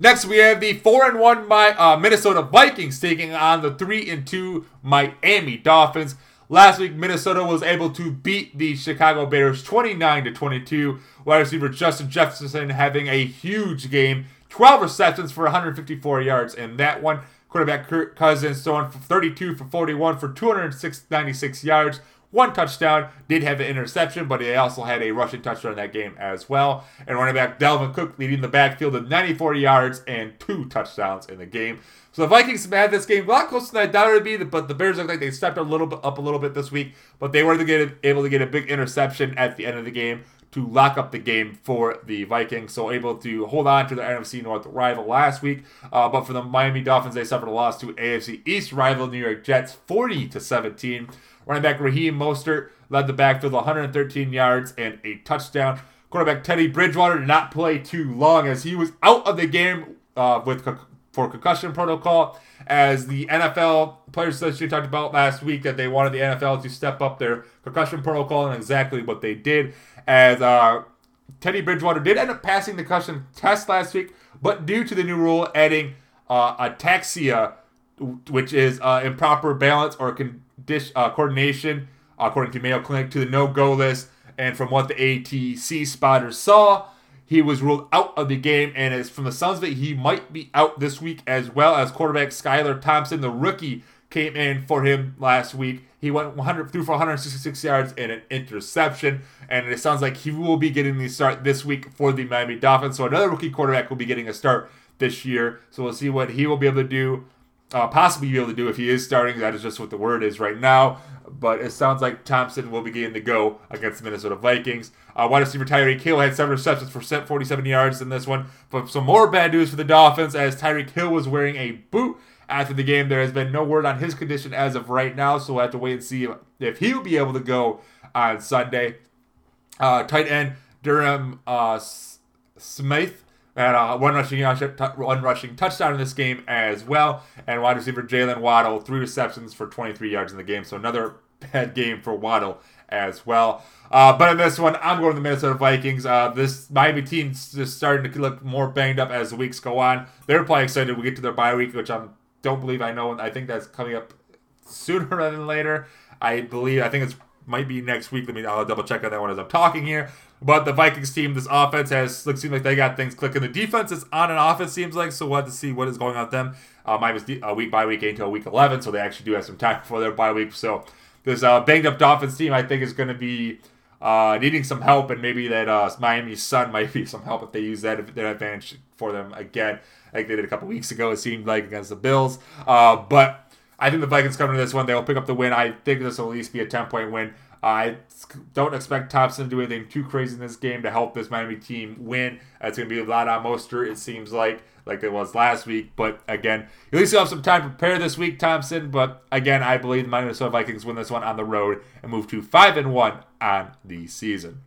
Next, we have the four and one my uh, Minnesota Vikings taking on the three and two Miami Dolphins. Last week, Minnesota was able to beat the Chicago Bears 29 to 22. Wide receiver Justin Jefferson having a huge game, 12 receptions for 154 yards in that one. Quarterback Kirk Cousins throwing 32 for 41 for 296 yards one touchdown, did have an interception, but he also had a rushing touchdown in that game as well. And running back Dalvin Cook leading the backfield with 94 yards and two touchdowns in the game. So the Vikings had this game a lot closer than I thought it would be, but the Bears look like they stepped a little bit up a little bit this week, but they were able to get a big interception at the end of the game to lock up the game for the Vikings. So able to hold on to their NFC North rival last week. Uh, but for the Miami Dolphins, they suffered a loss to AFC East rival New York Jets, 40 to 17. Running back Raheem Mostert led the backfield 113 yards and a touchdown. Quarterback Teddy Bridgewater did not play too long as he was out of the game uh, with for concussion protocol. As the NFL Players Association talked about last week that they wanted the NFL to step up their concussion protocol and exactly what they did. As uh, Teddy Bridgewater did end up passing the concussion test last week, but due to the new rule adding uh, ataxia, which is uh, improper balance or con- dish, uh, coordination, according to Mayo Clinic, to the no-go list. And from what the ATC spotters saw, he was ruled out of the game, and as from the sounds of it, he might be out this week as well as quarterback Skylar Thompson, the rookie, came in for him last week. He went 100 through for 166 yards and an interception, and it sounds like he will be getting the start this week for the Miami Dolphins. So another rookie quarterback will be getting a start this year. So we'll see what he will be able to do, uh, possibly be able to do if he is starting. That is just what the word is right now. But it sounds like Thompson will be getting to go against the Minnesota Vikings. Uh, wide receiver Tyreek Hill had seven receptions for 47 yards in this one. But some more bad news for the Dolphins as Tyreek Hill was wearing a boot after the game. There has been no word on his condition as of right now, so we'll have to wait and see if he'll be able to go on Sunday. Uh, tight end Durham uh, Smythe had a one rushing one rushing touchdown in this game as well, and wide receiver Jaylen Waddle three receptions for 23 yards in the game. So another bad game for Waddle as well. Uh, but in this one, I'm going to the Minnesota Vikings. Uh, this Miami team's just starting to look more banged up as the weeks go on. They're probably excited we get to their bye week, which I don't believe I know. I think that's coming up sooner rather than later. I believe I think it's might be next week. Let me I'll double check on that one as I'm talking here. But the Vikings team, this offense has looks seems like they got things clicking. The defense is on and off. It seems like so. We'll have to see what is going on with them. Uh, mine was a week by week until week 11, so they actually do have some time before their bye week. So this uh, banged up Dolphins team, I think, is going to be uh, needing some help, and maybe that uh, Miami's Sun *laughs* might be some help if they use that that advantage for them again, like they did a couple weeks ago. It seemed like against the Bills, uh, but I think the Vikings come to this one. They'll pick up the win. I think this will at least be a 10 point win. I don't expect Thompson to do anything too crazy in this game to help this Miami team win. It's going to be a lot on Mostert, it seems like, like it was last week. But again, at least you'll have some time to prepare this week, Thompson. But again, I believe the Minnesota Vikings win this one on the road and move to 5 and 1 on the season.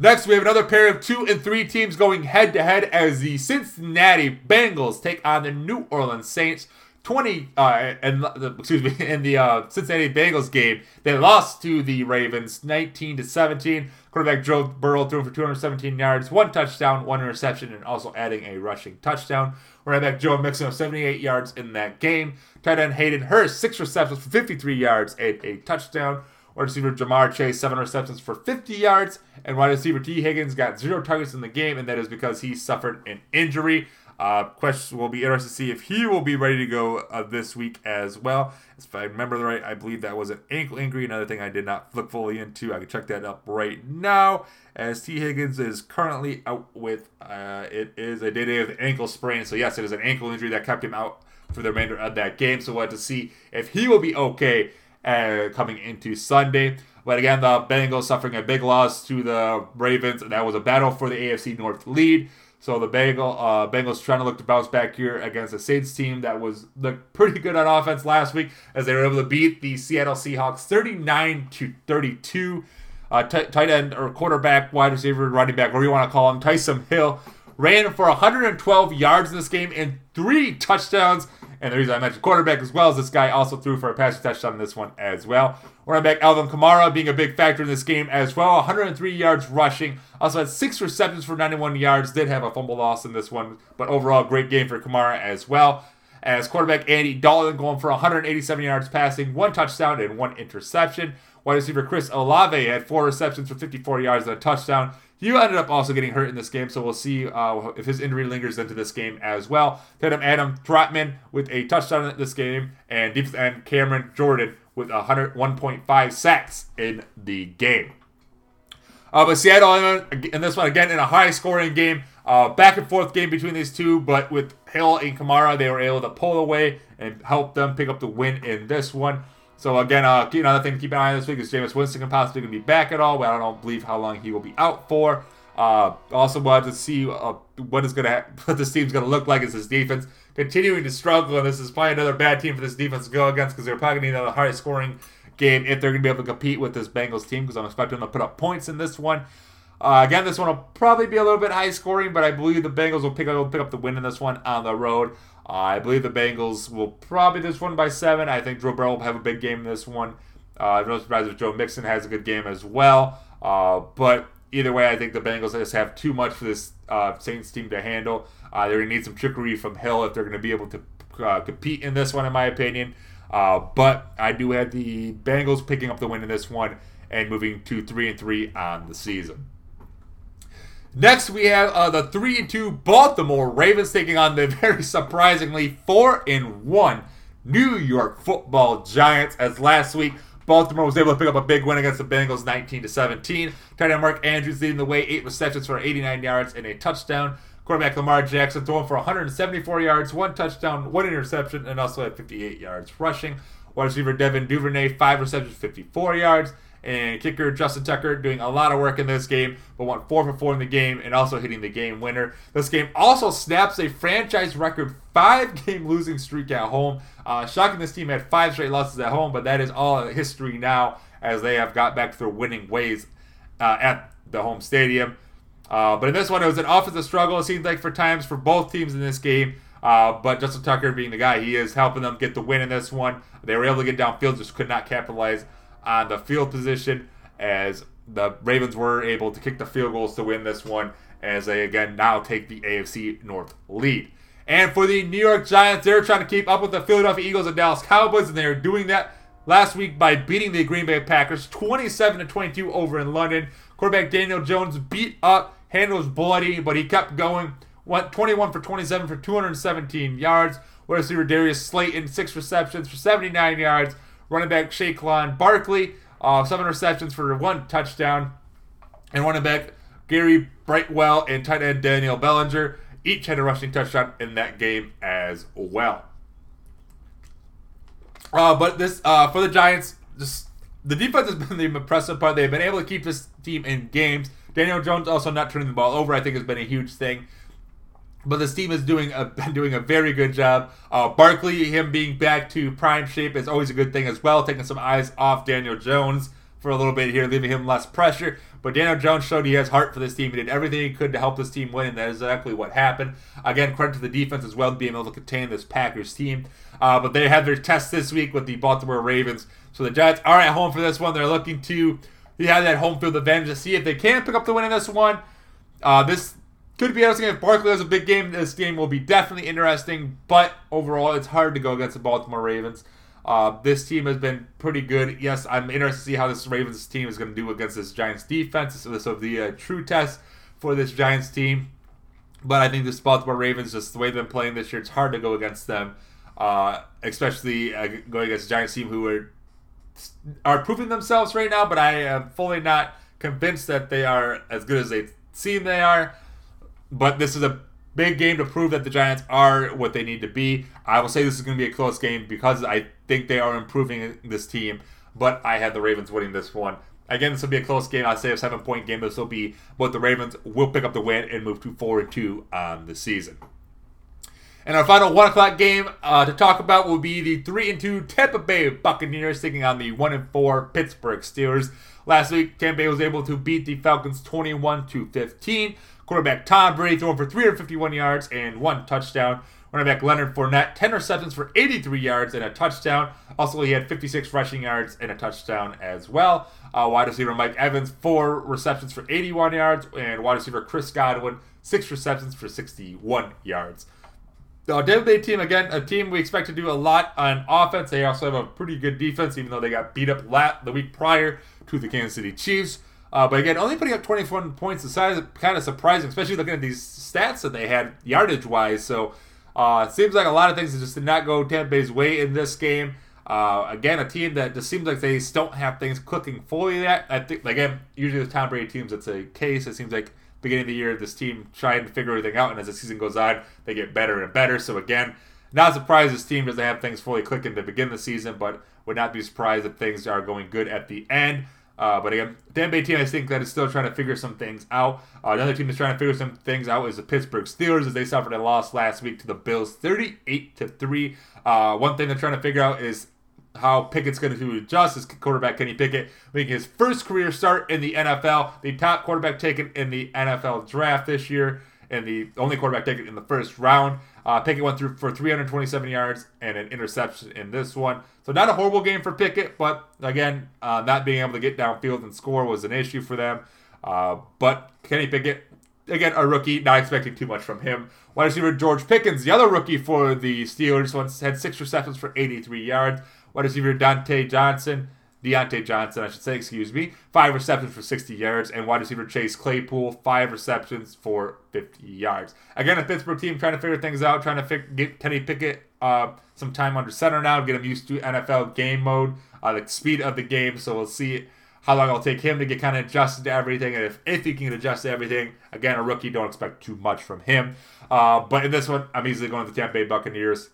Next, we have another pair of two and three teams going head to head as the Cincinnati Bengals take on the New Orleans Saints. 20 uh, and excuse me *laughs* in the uh, Cincinnati Bengals game they lost to the Ravens 19 to 17 quarterback Joe Burrow threw for 217 yards one touchdown one interception and also adding a rushing touchdown. Running back Joe Mixon of 78 yards in that game. Tight end Hayden Hurst six receptions for 53 yards and a touchdown. Wide receiver Ja'Marr Chase seven receptions for 50 yards. And wide receiver Tee Higgins got zero targets in the game and that is because he suffered an injury uh, question will be interested to see if he will be ready to go uh, this week as well. If I remember right, I believe that was an ankle injury. Another thing I did not look fully into. I can check that up right now. As Tee Higgins is currently out with, uh, it is a day day with ankle sprain. So yes, it is an ankle injury that kept him out for the remainder of that game. So we'll have to see if he will be okay uh, coming into Sunday. But again, the Bengals suffering a big loss to the Ravens. That was a battle for the AFC North lead. So the Bengal, uh, Bengals trying to look to bounce back here against a Saints team that was looked pretty good on offense last week as they were able to beat the Seattle Seahawks 39 to 32. Uh, tight end or quarterback, wide receiver, running back, whatever you want to call him, Taysom Hill ran for 112 yards in this game and three touchdowns. And the reason I mentioned quarterback as well is this guy also threw for a passing touchdown in this one as well. Running back Alvin Kamara being a big factor in this game as well. 103 yards rushing. Also had six receptions for 91 yards. Did have a fumble loss in this one, but overall great game for Kamara as well. As quarterback Andy Dalton going for 187 yards passing, one touchdown and one interception. Wide receiver Chris Olave had four receptions for 54 yards and a touchdown. He ended up also getting hurt in this game, so we'll see uh, if his injury lingers into this game as well. Then Adam Trautman with a touchdown in this game, and defensive end Cameron Jordan with 101.5 sacks in the game. Uh, but Seattle in this one again in a high scoring game, uh, back and forth game between these two. But with Hill and Kamara, they were able to pull away and help them pick up the win in this one. So again, uh, another thing to keep an eye on this week is Jameis Winston can possibly be back at all, but I don't believe how long he will be out for. Uh, also wanted to see uh, what is going to ha- *laughs* what this team's going to look like as this defense continuing to struggle, and this is probably another bad team for this defense to go against because they're probably going to need another high scoring game if they're going to be able to compete with this Bengals team because I'm expecting them to put up points in this one. Uh, again, this one will probably be a little bit high scoring, but I believe the Bengals will pick up, will pick up the win in this one on the road. Uh, I believe the Bengals will probably this one by seven. I think Joe Burrow will have a big game in this one. Uh, I'm no surprise if Joe Mixon has a good game as well. Uh, but either way, I think the Bengals just have too much for this uh, Saints team to handle. Uh, they're going to need some trickery from Hill if they're going to be able to uh, compete in this one, in my opinion. Uh, but I do have the Bengals picking up the win in this one and moving to three and three on the season. Next, we have uh, the three and two Baltimore Ravens taking on the *laughs* very surprisingly four and one New York Football Giants. As last week, Baltimore was able to pick up a big win against the Bengals, 19 to 17. Tight end Mark Andrews leading the way, eight receptions for 89 yards and a touchdown. Quarterback Lamar Jackson throwing for 174 yards, one touchdown, one interception, and also had 58 yards rushing. Wide receiver Devin Duvernay, five receptions, 54 yards. And kicker Justin Tucker doing a lot of work in this game, but went 4 for 4 in the game and also hitting the game winner. This game also snaps a franchise record five game losing streak at home. Uh, shocking this team had five straight losses at home, but that is all history now as they have got back to their winning ways uh, at the home stadium. Uh, but in this one, it was an offensive struggle, it seemed like, for times for both teams in this game. Uh, but Justin Tucker being the guy he is, helping them get the win in this one. They were able to get downfield, just could not capitalize on the field position as the Ravens were able to kick the field goals to win this one as they again now take the AFC North lead. And for the New York Giants, they're trying to keep up with the Philadelphia Eagles and Dallas Cowboys, and they're doing that last week by beating the Green Bay Packers 27 to 22 over in London. Quarterback Daniel Jones beat up, hand was bloody, but he kept going. Went 21 for 27 for 217 yards. Wide receiver Darius Slayton, six receptions for 79 yards. Running back Saquon Barkley, uh, seven receptions for one touchdown. And running back Gary Brightwell and tight end Daniel Bellinger each had a rushing touchdown in that game as well. Uh, but this uh, for the Giants, just the defense has been the impressive part. They've been able to keep this team in games. Daniel Jones also not turning the ball over, I think, has been a huge thing. But this team is doing a *laughs* doing a very good job. Uh, Barkley, him being back to prime shape is always a good thing as well. Taking some eyes off Daniel Jones for a little bit here, leaving him less pressure. But Daniel Jones showed he has heart for this team. He did everything he could to help this team win, and that is exactly what happened. Again, credit to the defense as well, being able to contain this Packers team. Uh, but they have their test this week with the Baltimore Ravens. So the Giants are at home for this one. They're looking to have that home field advantage to see if they can pick up the win in this one. Uh, this could be interesting if Barkley has a big game. This game will be definitely interesting, but overall, it's hard to go against the Baltimore Ravens. Uh, this team has been pretty good. Yes, I'm interested to see how this Ravens team is going to do against this Giants defense. So this will be a true test for this Giants team. But I think this Baltimore Ravens, just the way they've been playing this year, it's hard to go against them, uh, especially uh, going against Giants team who are are proving themselves right now. But I am fully not convinced that they are as good as they seem they are. But this is a big game to prove that the Giants are what they need to be. I will say this is going to be a close game because I think they are improving this team, but I have the Ravens winning this one. Again, this will be a close game. I'd say a seven point game. This will be, but the Ravens will pick up the win and move to 4 and 2 on the season. And our final 1 o'clock game uh, to talk about will be the 3 and 2 Tampa Bay Buccaneers taking on the 1 and 4 Pittsburgh Steelers. Last week, Tampa Bay was able to beat the Falcons 21 to 15. Quarterback Tom Brady throwing for 351 yards and one touchdown. Running back Leonard Fournette, 10 receptions for 83 yards and a touchdown. Also, he had 56 rushing yards and a touchdown as well. Uh, wide receiver Mike Evans, four receptions for 81 yards. And wide receiver Chris Godwin, six receptions for 61 yards. The Tampa Bay team, again, a team we expect to do a lot on offense. They also have a pretty good defense, even though they got beat up lat the week prior to the Kansas City Chiefs. Uh, but again, only putting up 21 points is kind of surprising, especially looking at these stats that they had yardage wise. So uh, it seems like a lot of things just did not go Tampa Bay's way in this game. Uh, again, a team that just seems like they don't have things clicking fully yet. I think again, usually with Tom Brady teams, it's a case. It seems like beginning of the year, this team trying to figure everything out, and as the season goes on, they get better and better. So again, not surprised this team doesn't have things fully clicking to begin the season, but would not be surprised if things are going good at the end. Uh, but again, Tampa Bay team, I think that is still trying to figure some things out. Uh, another team that's trying to figure some things out is the Pittsburgh Steelers, as they suffered a loss last week to the Bills, 38 to three. Uh, one thing they're trying to figure out is how Pickett's going to do adjust. His quarterback Kenny Pickett making his first career start in the NFL, the top quarterback taken in the NFL draft this year, and the only quarterback taken in the first round. Uh, Pickett went through for 327 yards and an interception in this one. So not a horrible game for Pickett, but again, uh, not being able to get downfield and score was an issue for them. Uh, but Kenny Pickett, again, a rookie, not expecting too much from him. Wide receiver George Pickens, the other rookie for the Steelers, once had six receptions for 83 yards. Wide receiver Dante Johnson, Diontae Johnson, I should say, excuse me, five receptions for 60 yards, and wide receiver Chase Claypool, five receptions for 50 yards. Again, a Pittsburgh team trying to figure things out, trying to get Kenny Pickett uh, some time under center now, get him used to NFL game mode, uh, the speed of the game. So we'll see how long it'll take him to get kind of adjusted to everything, and if, if he can adjust to everything, again, a rookie, don't expect too much from him. Uh, but in this one, I'm easily going to the Tampa Bay Buccaneers.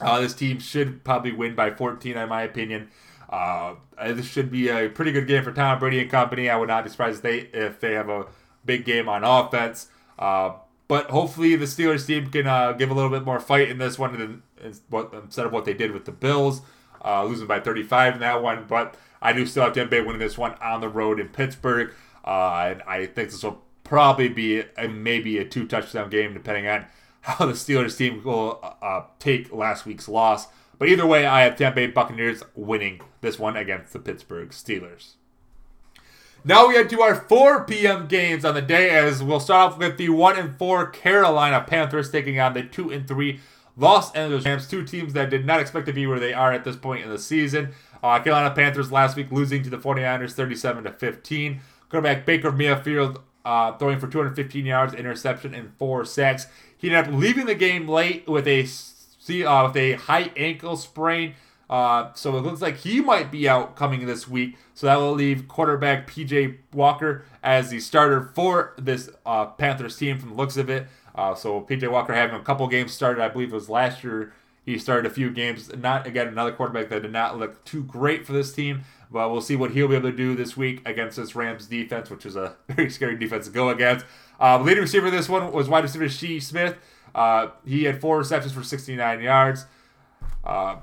Uh, this team should probably win by 14, in my opinion. Uh, this should be a pretty good game for Tom Brady and company. I would not be surprised if they if they have a big game on offense. Uh, but hopefully the Steelers team can uh, give a little bit more fight in this one instead of what they did with the Bills, uh, losing by 35 in that one. But I do still have Tampa Bay winning this one on the road in Pittsburgh. Uh, and I think this will probably be a, maybe a two touchdown game, depending on how the Steelers team will uh, take last week's loss. But either way, I have Tampa Bay Buccaneers winning this one against the Pittsburgh Steelers. Now we head to our 4 p.m. games on the day as we'll start off with the 1 and 4 Carolina Panthers taking on the 2 and 3 Los Angeles Rams, two teams that did not expect to be where they are at this point in the season. Uh, Carolina Panthers last week losing to the 49ers 37 to 15. Quarterback Baker Mayfield uh, throwing for 215 yards, interception, and four sacks. He ended up leaving the game late with a uh, with a high ankle sprain. Uh, so it looks like he might be out coming this week. So that will leave quarterback PJ Walker as the starter for this uh, Panthers team from the looks of it. Uh, so PJ Walker having a couple games started, I believe it was last year. He started a few games. Not again another quarterback that did not look too great for this team. But we'll see what he'll be able to do this week against this Rams defense, which is a *laughs* very scary defense to go against. Uh, leading receiver this one was wide receiver Shi Smith. Uh, he had four receptions for 69 yards. Uh,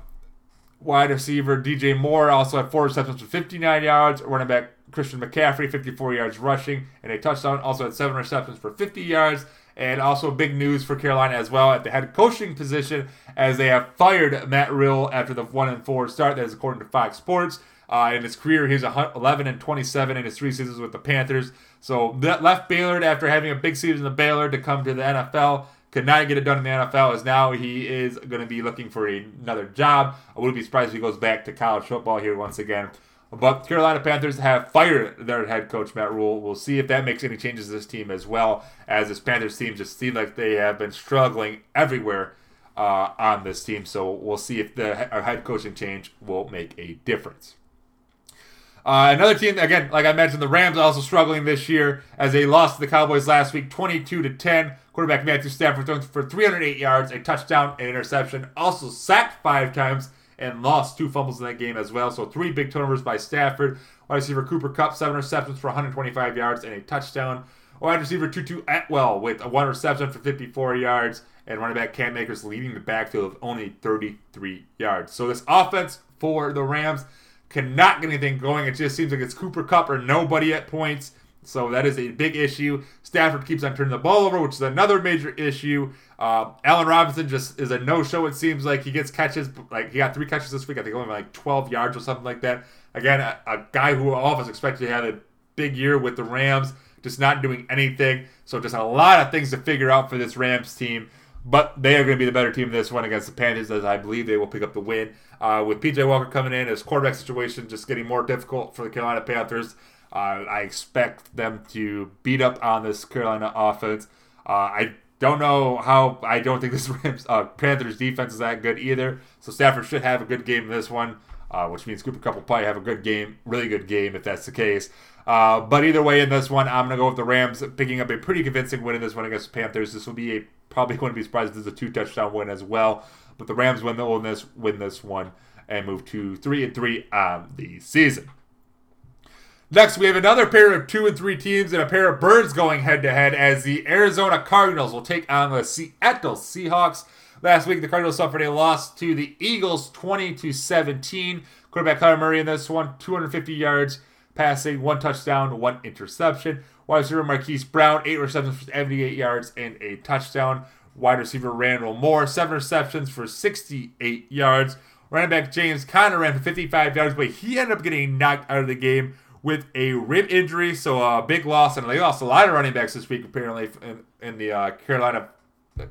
wide receiver DJ Moore also had four receptions for 59 yards. Running back Christian McCaffrey, 54 yards rushing and a touchdown. Also had seven receptions for 50 yards. And also big news for Carolina as well at the head coaching position as they have fired Matt Rhule after the one and four start. That is according to Fox Sports. Uh, in his career, he's 11 and 27 in his three seasons with the Panthers. So that left Baylor after having a big season in Baylor to come to the NFL. Could not get it done in the NFL as now he is going to be looking for another job. I wouldn't be surprised if he goes back to college football here once again. But Carolina Panthers have fired their head coach Matt Rhule. We'll see if that makes any changes to this team as well, as this Panthers team just seems like they have been struggling everywhere uh, on this team. So we'll see if the head coaching change will make a difference. Uh, another team, again, like I mentioned, the Rams are also struggling this year as they lost to the Cowboys last week, 22 to 10. Quarterback Matthew Stafford throwing for 308 yards, a touchdown, an interception. Also sacked five times and lost two fumbles in that game as well. So three big turnovers by Stafford. Wide receiver Cooper Kupp, seven receptions for 125 yards and a touchdown. Wide receiver Tutu Atwell with one reception for 54 yards, and running back Cam Akers leading the backfield with only 33 yards. So this offense for the Rams cannot get anything going. It just seems like it's Cooper Kupp or nobody at points. So that is a big issue. Stafford keeps on turning the ball over, which is another major issue. Uh, Allen Robinson just is a no-show. It seems like he gets catches, like he got three catches this week. I think only like 12 yards or something like that. Again, a, a guy who all of us expected to have a big year with the Rams, just not doing anything. So just a lot of things to figure out for this Rams team. But they are going to be the better team in this one against the Panthers, as I believe they will pick up the win. Uh, with PJ Walker coming in, his quarterback situation just getting more difficult for the Carolina Panthers. Uh, I expect them to beat up on this Carolina offense. Uh, I don't know how. I don't think this *laughs* Rams uh, Panthers defense is that good either. So Stafford should have a good game in this one, uh, which means Cooper Kupp will probably have a good game, really good game if that's the case. Uh, but either way, in this one, I'm gonna go with the Rams picking up a pretty convincing win in this one against the Panthers. This will be a probably wouldn't be surprised if this is a two touchdown win as well. But the Rams win the win this win this one and move to three and three on the season. Next, we have another pair of two and three teams and a pair of birds going head to head as the Arizona Cardinals will take on the Seattle Seahawks. Last week, the Cardinals suffered a loss to the Eagles, 20 to 17. Quarterback Kyler Murray in this one, 250 yards passing, one touchdown, one interception. Wide receiver Marquise Brown, eight receptions for 78 yards and a touchdown. Wide receiver Rondale Moore, seven receptions for 68 yards. Running back James Conner ran for 55 yards, but he ended up getting knocked out of the game with a rib injury, so a big loss. And they lost a lot of running backs this week, apparently, in, in the uh, Carolina,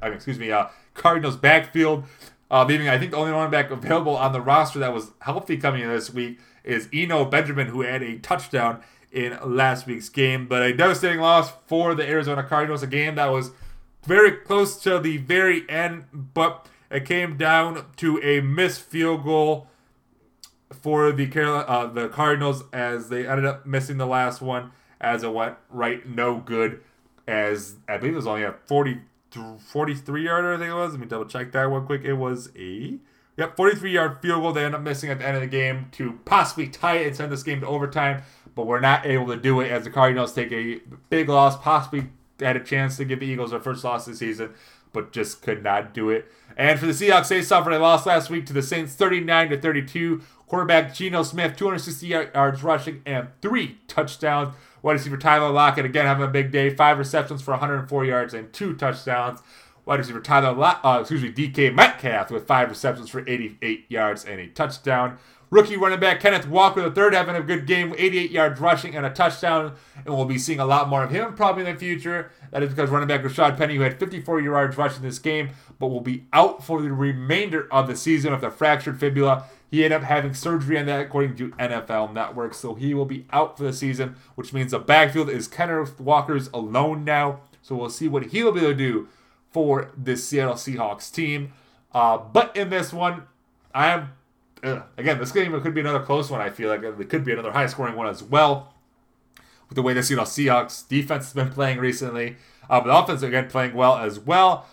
I mean, excuse me, uh, Cardinals backfield. Uh, leaving, I think, the only running back available on the roster that was healthy coming in this week is Eno Benjamin, who had a touchdown in last week's game. But a devastating loss for the Arizona Cardinals, a game that was very close to the very end, but it came down to a missed field goal for the Carolina, uh, the Cardinals as they ended up missing the last one as it went right no good as I believe it was only a 40 43 yarder I think it was let me double check that one quick it was a yep 43 yard field goal they end up missing at the end of the game to possibly tie it and send this game to overtime but we're not able to do it as the Cardinals take a big loss possibly had a chance to give the Eagles their first loss this season but just could not do it and for the Seahawks, they suffered a loss last week to the Saints 39 to 32. Quarterback Geno Smith, 260 yards rushing and three touchdowns. Wide receiver Tyler Lockett, again having a big day, five receptions for 104 yards and two touchdowns. Wide receiver Tyler, Lock- uh, excuse me, DK Metcalf with five receptions for 88 yards and a touchdown. Rookie running back Kenneth Walker, the third, having a good game, 88 yards rushing and a touchdown, and we'll be seeing a lot more of him probably in the future. That is because running back Rashaad Penny, who had 54 yards rushing this game, but will be out for the remainder of the season with a fractured fibula. He ended up having surgery on that, according to NFL Network, so he will be out for the season, which means the backfield is Kenneth Walker's alone now. So we'll see what he'll be able to do for this Seattle Seahawks team. Uh, but in this one, I am uh, again, this game could be another close one. I feel like it could be another high scoring one as well. With the way the Seattle Seahawks defense has been playing recently, uh, but the offense again playing well as well.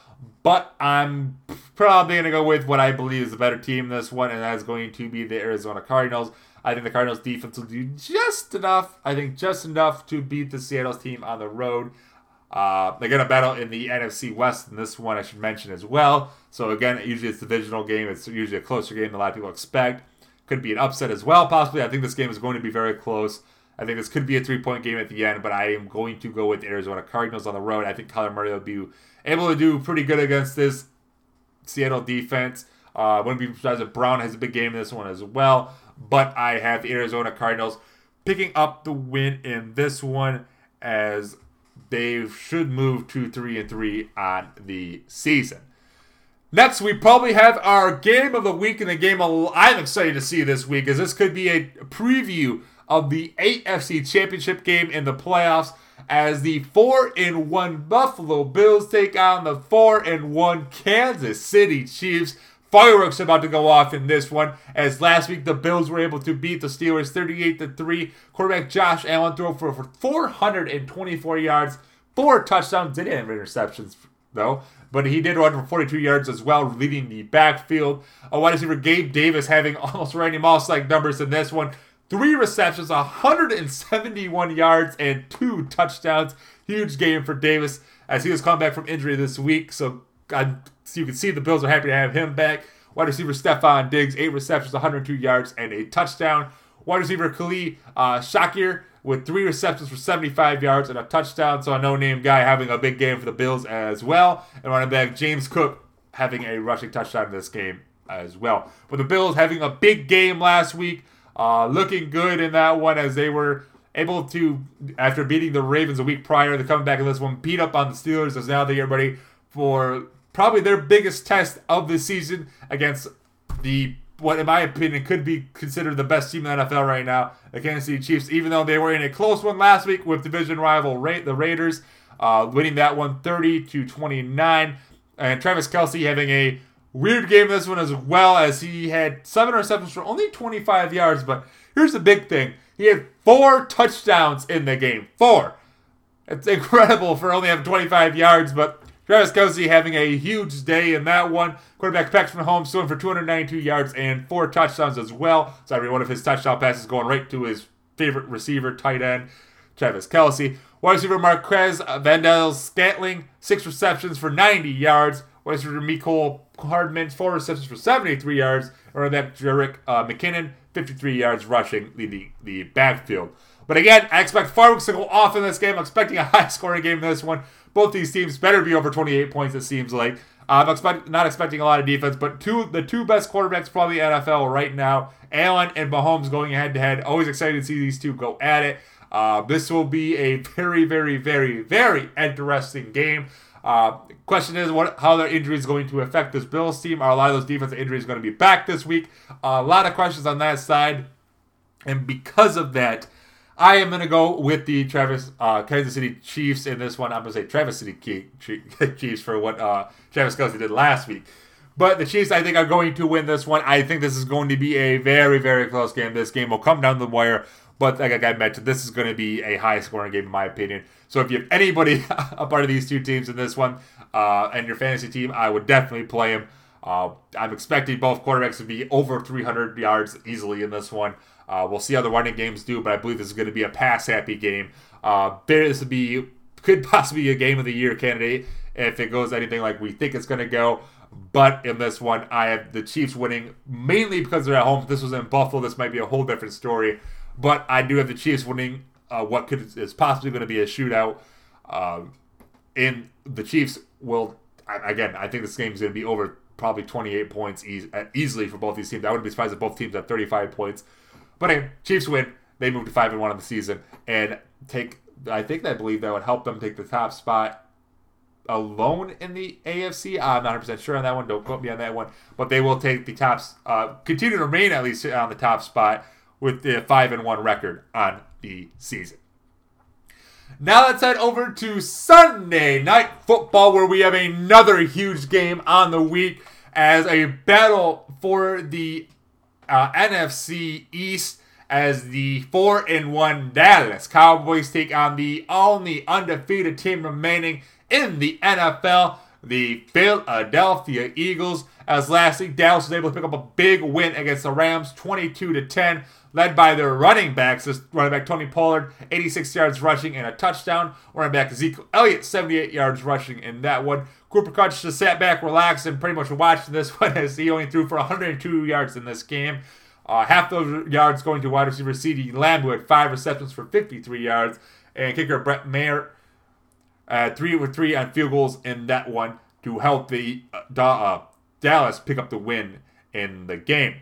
But I'm probably going to go with what I believe is the better team this one, and that is going to be the Arizona Cardinals. I think the Cardinals defense will do just enough. I think just enough to beat the Seattle's team on the road. Uh, they're going to battle in the NFC West in this one, I should mention as well. So, again, usually it's a divisional game. It's usually a closer game than a lot of people expect. Could be an upset as well, possibly. I think this game is going to be very close. I think this could be a three point game at the end, but I am going to go with Arizona Cardinals on the road. I think Kyler Murray will be able to do pretty good against this Seattle defense. Uh, wouldn't be surprised if Brown has a big game in this one as well. But I have the Arizona Cardinals picking up the win in this one as they should move to three and three on the season. Next, we probably have our game of the week and the game I'm excited to see this week, as this could be a preview of the AFC Championship game in the playoffs as the 4 and 1 Buffalo Bills take on the 4 and 1 Kansas City Chiefs. Fireworks about to go off in this one, as last week the Bills were able to beat the Steelers 38 to 3. Quarterback Josh Allen threw for, for 424 yards, four touchdowns, didn't have interceptions though, but he did run for 42 yards as well, leading the backfield. A wide receiver Gabe Davis having *laughs* almost Randy Moss like numbers in this one. Three receptions, 171 yards, and two touchdowns. Huge game for Davis as he was coming back from injury this week. So God, so you can see the Bills are happy to have him back. Wide receiver Stefon Diggs, eight receptions, 102 yards, and a touchdown. Wide receiver Khalil uh, Shakir with three receptions for 75 yards and a touchdown. So a no-name guy having a big game for the Bills as well. And running back James Cook having a rushing touchdown in this game as well. But the Bills having a big game last week, uh, looking good in that one as they were able to, after beating the Ravens a week prior, they're coming back in this one, beat up on the Steelers as now they get ready for probably their biggest test of the season against the what in my opinion could be considered the best team in the NFL right now, the Kansas City Chiefs, even though they were in a close one last week with division rival Ra- the Raiders, uh, winning that one 30 to 29. And Travis Kelce having a weird game this one as well as he had seven receptions for only 25 yards. But here's the big thing he had four touchdowns in the game. Four. It's incredible for only having 25 yards, but Travis Kelce having a huge day in that one. Quarterback Patrick Mahomes throwing for 292 yards and four touchdowns as well. So every one of his touchdown passes going right to his favorite receiver, tight end, Travis Kelce. Wide receiver Marquez Valdes-Scantling, six receptions for 90 yards. Wide receiver Mecole Hardman, four receptions for 73 yards. Or that Jerick uh, McKinnon, 53 yards rushing, leading the backfield. But again, I expect fireworks to go off in this game. I'm expecting a *laughs* high scoring game in this one both these teams better be over 28 points. It seems like. I'm expect, not expecting a lot of defense, but two the two best quarterbacks probably NFL right now, Allen and Mahomes going head to head. Always excited to see these two go at it. Uh, this will be a very, very, very, very interesting game. Uh, question is what how their injuries going to affect this Bills team. Are a lot of those defensive injuries going to be back this week? Uh, a lot of questions on that side. And because of that, I am going to go with the Travis uh, Kansas City Chiefs in this one. I'm going to say Travis City *laughs* Chiefs for what uh, Travis Kelce did last week. But the Chiefs, I think, are going to win this one. I think this is going to be a very, very close game. This game will come down the wire. But like I mentioned, this is going to be a high scoring game, in my opinion. So if you have anybody *laughs* a part of these two teams in this one uh, and your fantasy team, I would definitely play them. Uh, I'm expecting both quarterbacks to be over 300 yards easily in this one. Uh, we'll see how the running games do, but I believe this is going to be a pass happy game. Uh, this would be could *laughs* possibly be a game of the year candidate if it goes anything like we think it's going to go. But in this one, I have the Chiefs winning mainly because they're at home. If this was in Buffalo, this might be a whole different story. But I do have the Chiefs winning uh, what could is possibly going to be a shootout. Uh, in the Chiefs will again, I think this game is going to be over probably 28 points e- easily for both these teams. I wouldn't be surprised if both teams had 35 points. But anyway, Chiefs win. They move to five and one on the season and take. I think I believe that would help them take the top spot alone in the AFC. I'm not 100 percent sure on that one. Don't quote me on that one. But they will take the tops. Uh, continue to remain at least on the top spot with the five and one record on the season. Now let's head over to Sunday night football, where we have another huge game on the week as a battle for the uh, NFC East as the 4 and 1 Dallas Cowboys take on the only undefeated team remaining in the NFL, the Philadelphia Eagles. As last week, Dallas was able to pick up a big win against the Rams, 22 to 10, led by their running backs. This running back Tony Pollard, 86 yards rushing and a touchdown. Running back Ezekiel Elliott, 78 yards rushing in that one. Cooper Kupp just sat back, relaxed, and pretty much watched this *laughs* one as he only threw for 102 yards in this game. Uh, half those yards going to wide receiver CeeDee Lamb, who had five receptions for 53 yards, and kicker Brett Maher, uh, three with three on field goals in that one to help the uh, uh Dallas pick up the win in the game.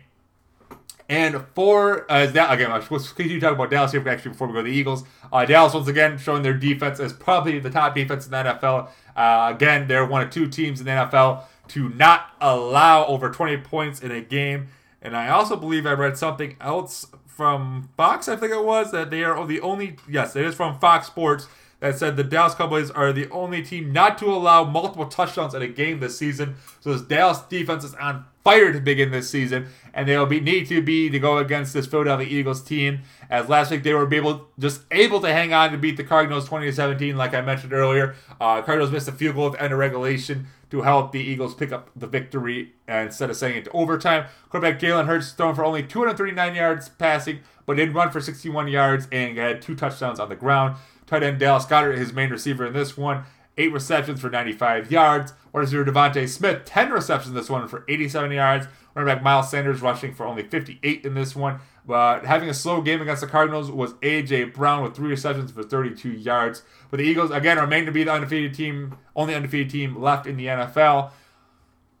And for uh, that again, to continue talking about Dallas here actually before we go to the Eagles. Uh, Dallas once again showing their defense as probably the top defense in the NFL. Uh, again, they're one of two teams in the NFL to not allow over 20 points in a game. And I also believe I read something else from Fox, I think it was, that they are the only, yes, it is from Fox Sports, that said the Dallas Cowboys are the only team not to allow multiple touchdowns in a game this season. So this Dallas defense is on fire to begin this season, and they'll be need to be to go against this Philadelphia Eagles team. As last week they were able just able to hang on to beat the Cardinals 20 to 17, like I mentioned earlier. Uh, Cardinals missed a field goal at the end of regulation to help the Eagles pick up the victory instead of sending it to overtime. Quarterback Jalen Hurts thrown for only 239 yards passing, but did run for 61 yards and had two touchdowns on the ground. Tight end Dallas Goedert, his main receiver in this one, eight receptions for 95 yards. Wide receiver DeVonta Smith, 10 receptions in this one for 87 yards. Running back Miles Sanders rushing for only 58 in this one. But having a slow game against the Cardinals was A.J. Brown with three receptions for 32 yards. But the Eagles, again, remain to be the undefeated team, only undefeated team left in the NFL.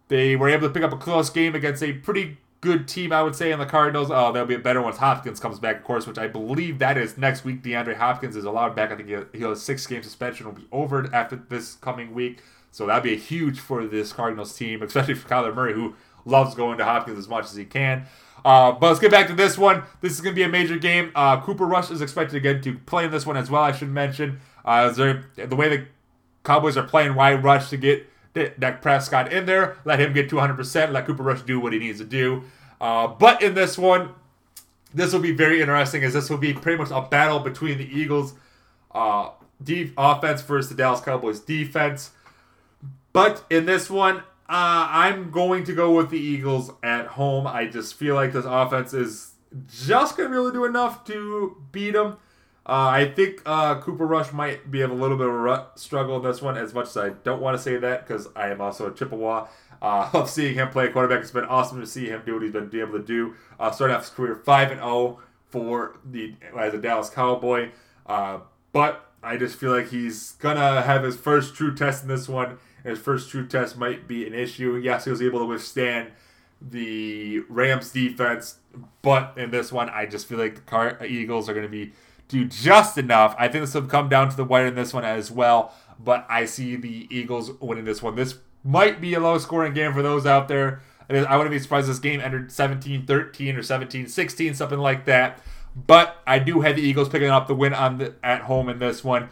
They were able to pick up a close game against a pretty good team, I would say, in the Cardinals. Oh, they'll be a better once Hopkins comes back, of course, which I believe that is next week. DeAndre Hopkins is allowed back. I think he'll, six game suspension will be over after this coming week. So that'd be a huge for this Cardinals team, *laughs* especially for Kyler Murray, who loves going to Hopkins as much as he can. Uh, but let's get back to this one. This is going to be a major game. Uh, Cooper Rush is expected again to play in this one as well. I should mention uh, there, the way the Cowboys are playing. Why rush to get Dak Prescott in there? Let him get to 100%. Let Cooper Rush do what he needs to do. Uh, but in this one, this will be very interesting as this will be pretty much a battle between the Eagles' uh, offense versus the Dallas Cowboys defense. But in this one, uh, I'm going to go with the Eagles at home. I just feel like this offense is just going to be able to do enough to beat them. Uh, I think uh, Cooper Rush might be of a little bit of a struggle in this one, as much as I don't want to say that because I am also a Chippewa. Uh, *laughs* of seeing him play quarterback, it's been awesome to see him do what he's been able to do. Uh, starting off his career five and zero oh for the as a Dallas Cowboy, uh, but I just feel like he's gonna have his first true test in this one. His first true test might be an issue. Yes, he was able to withstand the Rams defense, but in this one, I just feel like the Car- Eagles are to be do just enough. I think this will come down to the wire in this one as well, but I see the Eagles winning this one. This might be a low scoring game for those out there. I wouldn't be surprised this game ended 17 13 or 17 16, something like that. But I do have the Eagles picking up the win on the, at home in this one,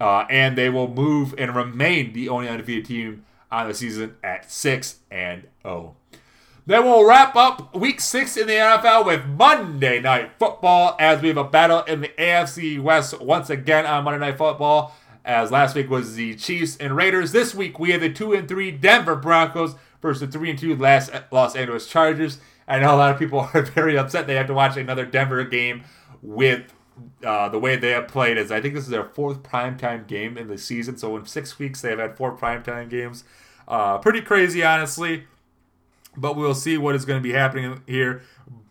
uh, and they will move and remain the only undefeated team on the season at six and zero. Oh. Then we'll wrap up week six in the NFL with Monday Night Football as we have a battle in the AFC West once again on Monday Night Football. As last week was the Chiefs and Raiders. This week we have the two and three Denver Broncos versus the three and two Los Angeles Chargers. I know a lot of people *laughs* are very upset they have to watch another Denver game with uh, the way they have played. Is I think this is their fourth primetime game in the season. So in six weeks they have had four primetime games. Uh, pretty crazy, honestly. But we'll see what is going to be happening here.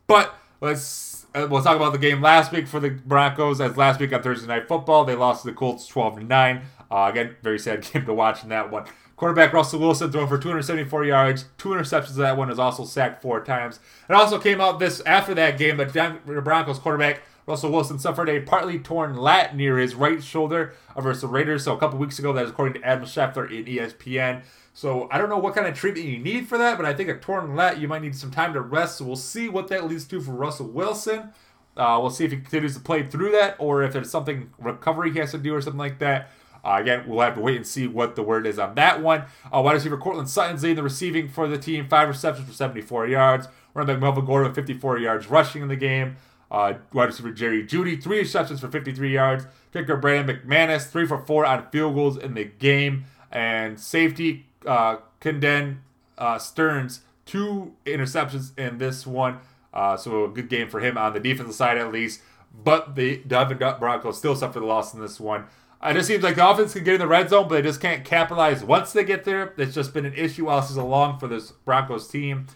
But let's uh, we'll talk about the game last week for the Broncos. As last week on Thursday Night Football, they lost to the Colts 12 to nine. Uh, again, very sad *laughs* game to watch in that one. Quarterback Russell Wilson throwing for 274 yards, two interceptions. That one is also sacked four times. It also came out this after that game that the Broncos quarterback Russell Wilson suffered a partly torn lat near his right shoulder versus the Raiders. So a couple weeks ago, that is according to Adam Schefter in ESPN. So I don't know what kind of treatment you need for that, but I think a torn lat you might need some time to rest. So we'll see what that leads to for Russell Wilson. Uh, we'll see if he continues to play through that, or if there's something recovery he has to do or something like that. Uh, again, we'll have to wait and see what the word is on that one. Uh, wide receiver Courtland Sutton's leading the receiving for the team, five receptions for 74 yards. Running back Melvin Gordon with 54 yards rushing in the game. Uh, wide receiver Jerry Jeudy, three receptions for 53 yards. Kicker Brandon McManus, three for four on field goals in the game. And safety uh, Caden uh, Sterns, two interceptions in this one. Uh, so a good game for him on the defensive side at least. But the Denver Broncos still suffer the loss in this one. It just seems like the offense can get in the red zone, but they just can't capitalize once they get there. It's just been an issue all season long for this Broncos team.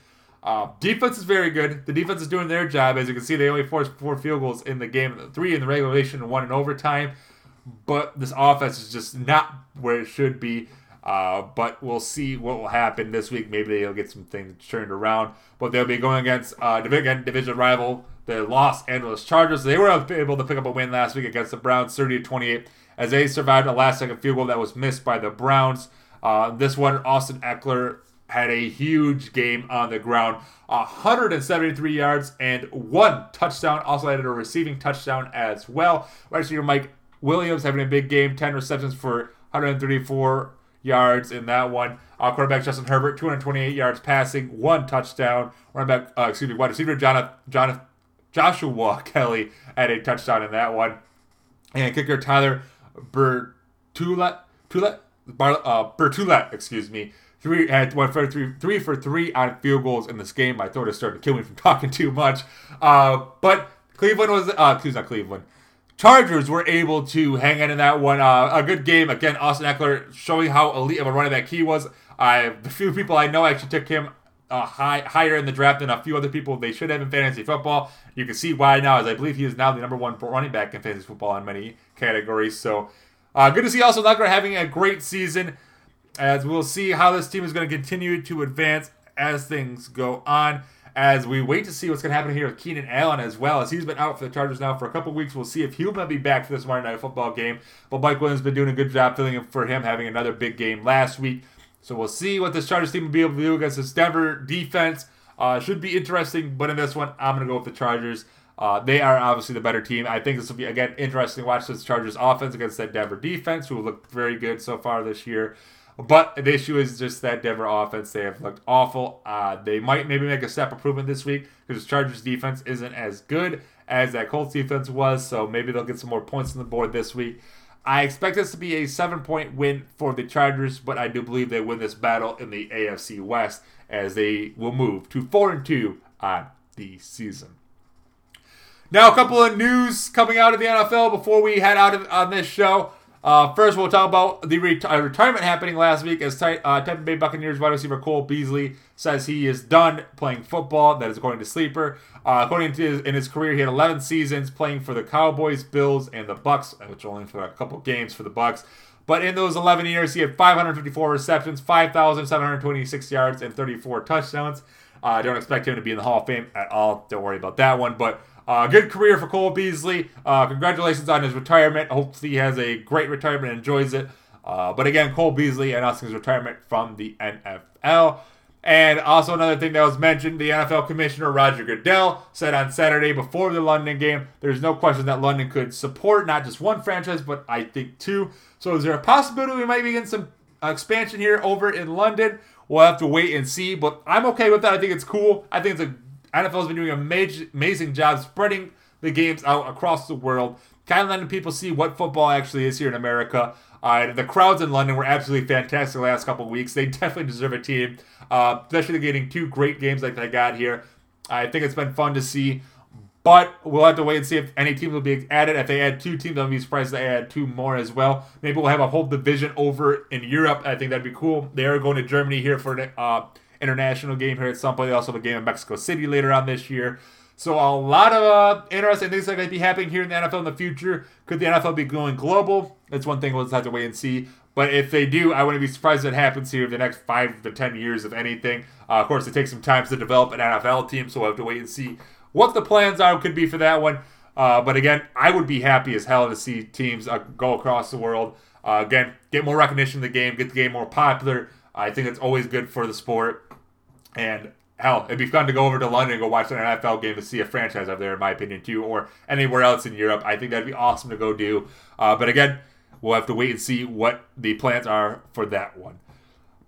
Uh, defense is very good. The defense is doing their job. As you can see, they only forced four field goals in the game, three in the regulation and one in overtime. But this offense is just not where it should be. Uh, but we'll see what will happen this week. Maybe they'll get some things turned around. But they'll be going against uh, division, rival, the Los Angeles Chargers. They were able to pick up a win last week against the Browns, 30 to 28, as they survived a last second field goal that was missed by the Browns. Uh, this one, Austin Ekeler had a huge game on the ground 173 yards and one touchdown. Also added a receiving touchdown as well. Right receiver Mike Williams having a big game 10 receptions for 134 yards in that one. Uh, quarterback Justin Herbert, 228 yards passing, one touchdown. Running back, uh, excuse me, wide receiver Jonathan, Jonathan, Joshua *laughs* Kelley had a touchdown in that one. And kicker Tyler Bertulet, Tulet, Bar, uh, Bertulet, excuse me, three had one for three, three for three on field goals in this game. My throat is starting to kill me from *laughs* talking too much. Uh, but Cleveland was, uh, excuse me, not Cleveland. Chargers were able to hang in in that one. Uh, a good game again. Austin Ekeler showing how elite of a running back he was. I the few people I know actually took him uh, high, higher in the draft than a few other people they should have in fantasy football. You can see why now, as I believe he is now the number one running back in fantasy football in many categories. So uh, good to see also Ekeler having a great season. As we'll see how this team is going to continue to advance as things go on as we wait to see what's going to happen here with Keenan Allen as well, as he's been out for the Chargers now for a couple weeks. We'll see if he'll be back for this Monday Night Football game. But Mike Williams has been doing a good job filling in for him, having another big game last week. So we'll see what this Chargers team will be able to do against this Denver defense. Uh, should be interesting, but in this one, I'm going to go with the Chargers. Uh, they are obviously the better team. I think this will be, again, interesting to watch this Chargers offense against that Denver defense, who looked very good so far this year. But the issue is just that Denver offense. They have looked awful. Uh, they might maybe make a step improvement this week because Chargers defense isn't as good as that Colts defense was. So maybe they'll get some more points on the board this week. I expect this to be a seven point win for the Chargers, but I do believe they win this battle in the AFC West as they will move to 4 and 2 on the season. Now, a couple of news coming out of the NFL before we head out of, on this show. Uh, first, we'll talk about the uh, retirement happening last week as uh, Tampa Bay Buccaneers wide receiver Cole Beasley says he is done playing football. That is according to Sleeper. Uh, according to his, in his career, he had 11 seasons playing for the Cowboys, Bills, and the Bucks, which only for a couple games for the Bucks. But in those 11 years, he had 554 receptions, 5,726 yards, and 34 touchdowns. I don't expect him to be in the Hall of Fame at all. Don't worry about that one. But uh, good career for Cole Beasley. Uh, congratulations on his retirement. Hopefully, he has a great retirement and enjoys it. Uh, but again, Cole Beasley announcing his retirement from the NFL. And also another thing that was mentioned, the NFL Commissioner Roger Goodell said on Saturday before the London game, there's no question that London could support not just one franchise, but I think two. So is there a possibility we might be getting some expansion here over in London? We'll have to wait and see, but I'm okay with that. I think it's cool. I think it's a NFL's been doing an amazing, amazing job spreading the games out across the world, kind of letting people see what football actually is here in America. Uh, the crowds in London were absolutely fantastic the last couple weeks. They *laughs* definitely deserve a team, uh, especially getting two great games like they got here. I think it's been fun to see, but we'll have to wait and see if any teams will be added. If they add two teams, I'll be surprised if they add two more as well. Maybe we'll have a whole division over in Europe. I think that'd be cool. They are going to Germany here for uh, international game here at some point. They also have a game in Mexico City later on this year. So a lot of uh, interesting things going to be happening here in the NFL in the future. Could the NFL be going global? That's one thing we'll just have to wait and see. But if they do, I wouldn't be surprised if it happens here in the next five to ten years, if anything. Uh, of course, it takes some time to develop an NFL team, so we'll have to wait and see what the plans are could be for that one. Uh, but again, I would be happy as hell to see teams uh, go across the world. Uh, again, get more recognition of the game, get the game more popular. I think it's always good for the sport. And hell, it'd be fun to go over to London and go watch an NFL game to see a franchise over there, in my opinion, too, or anywhere else in Europe. I think that'd be awesome to go do. Uh, but again, we'll have to wait and see what the plans are for that one.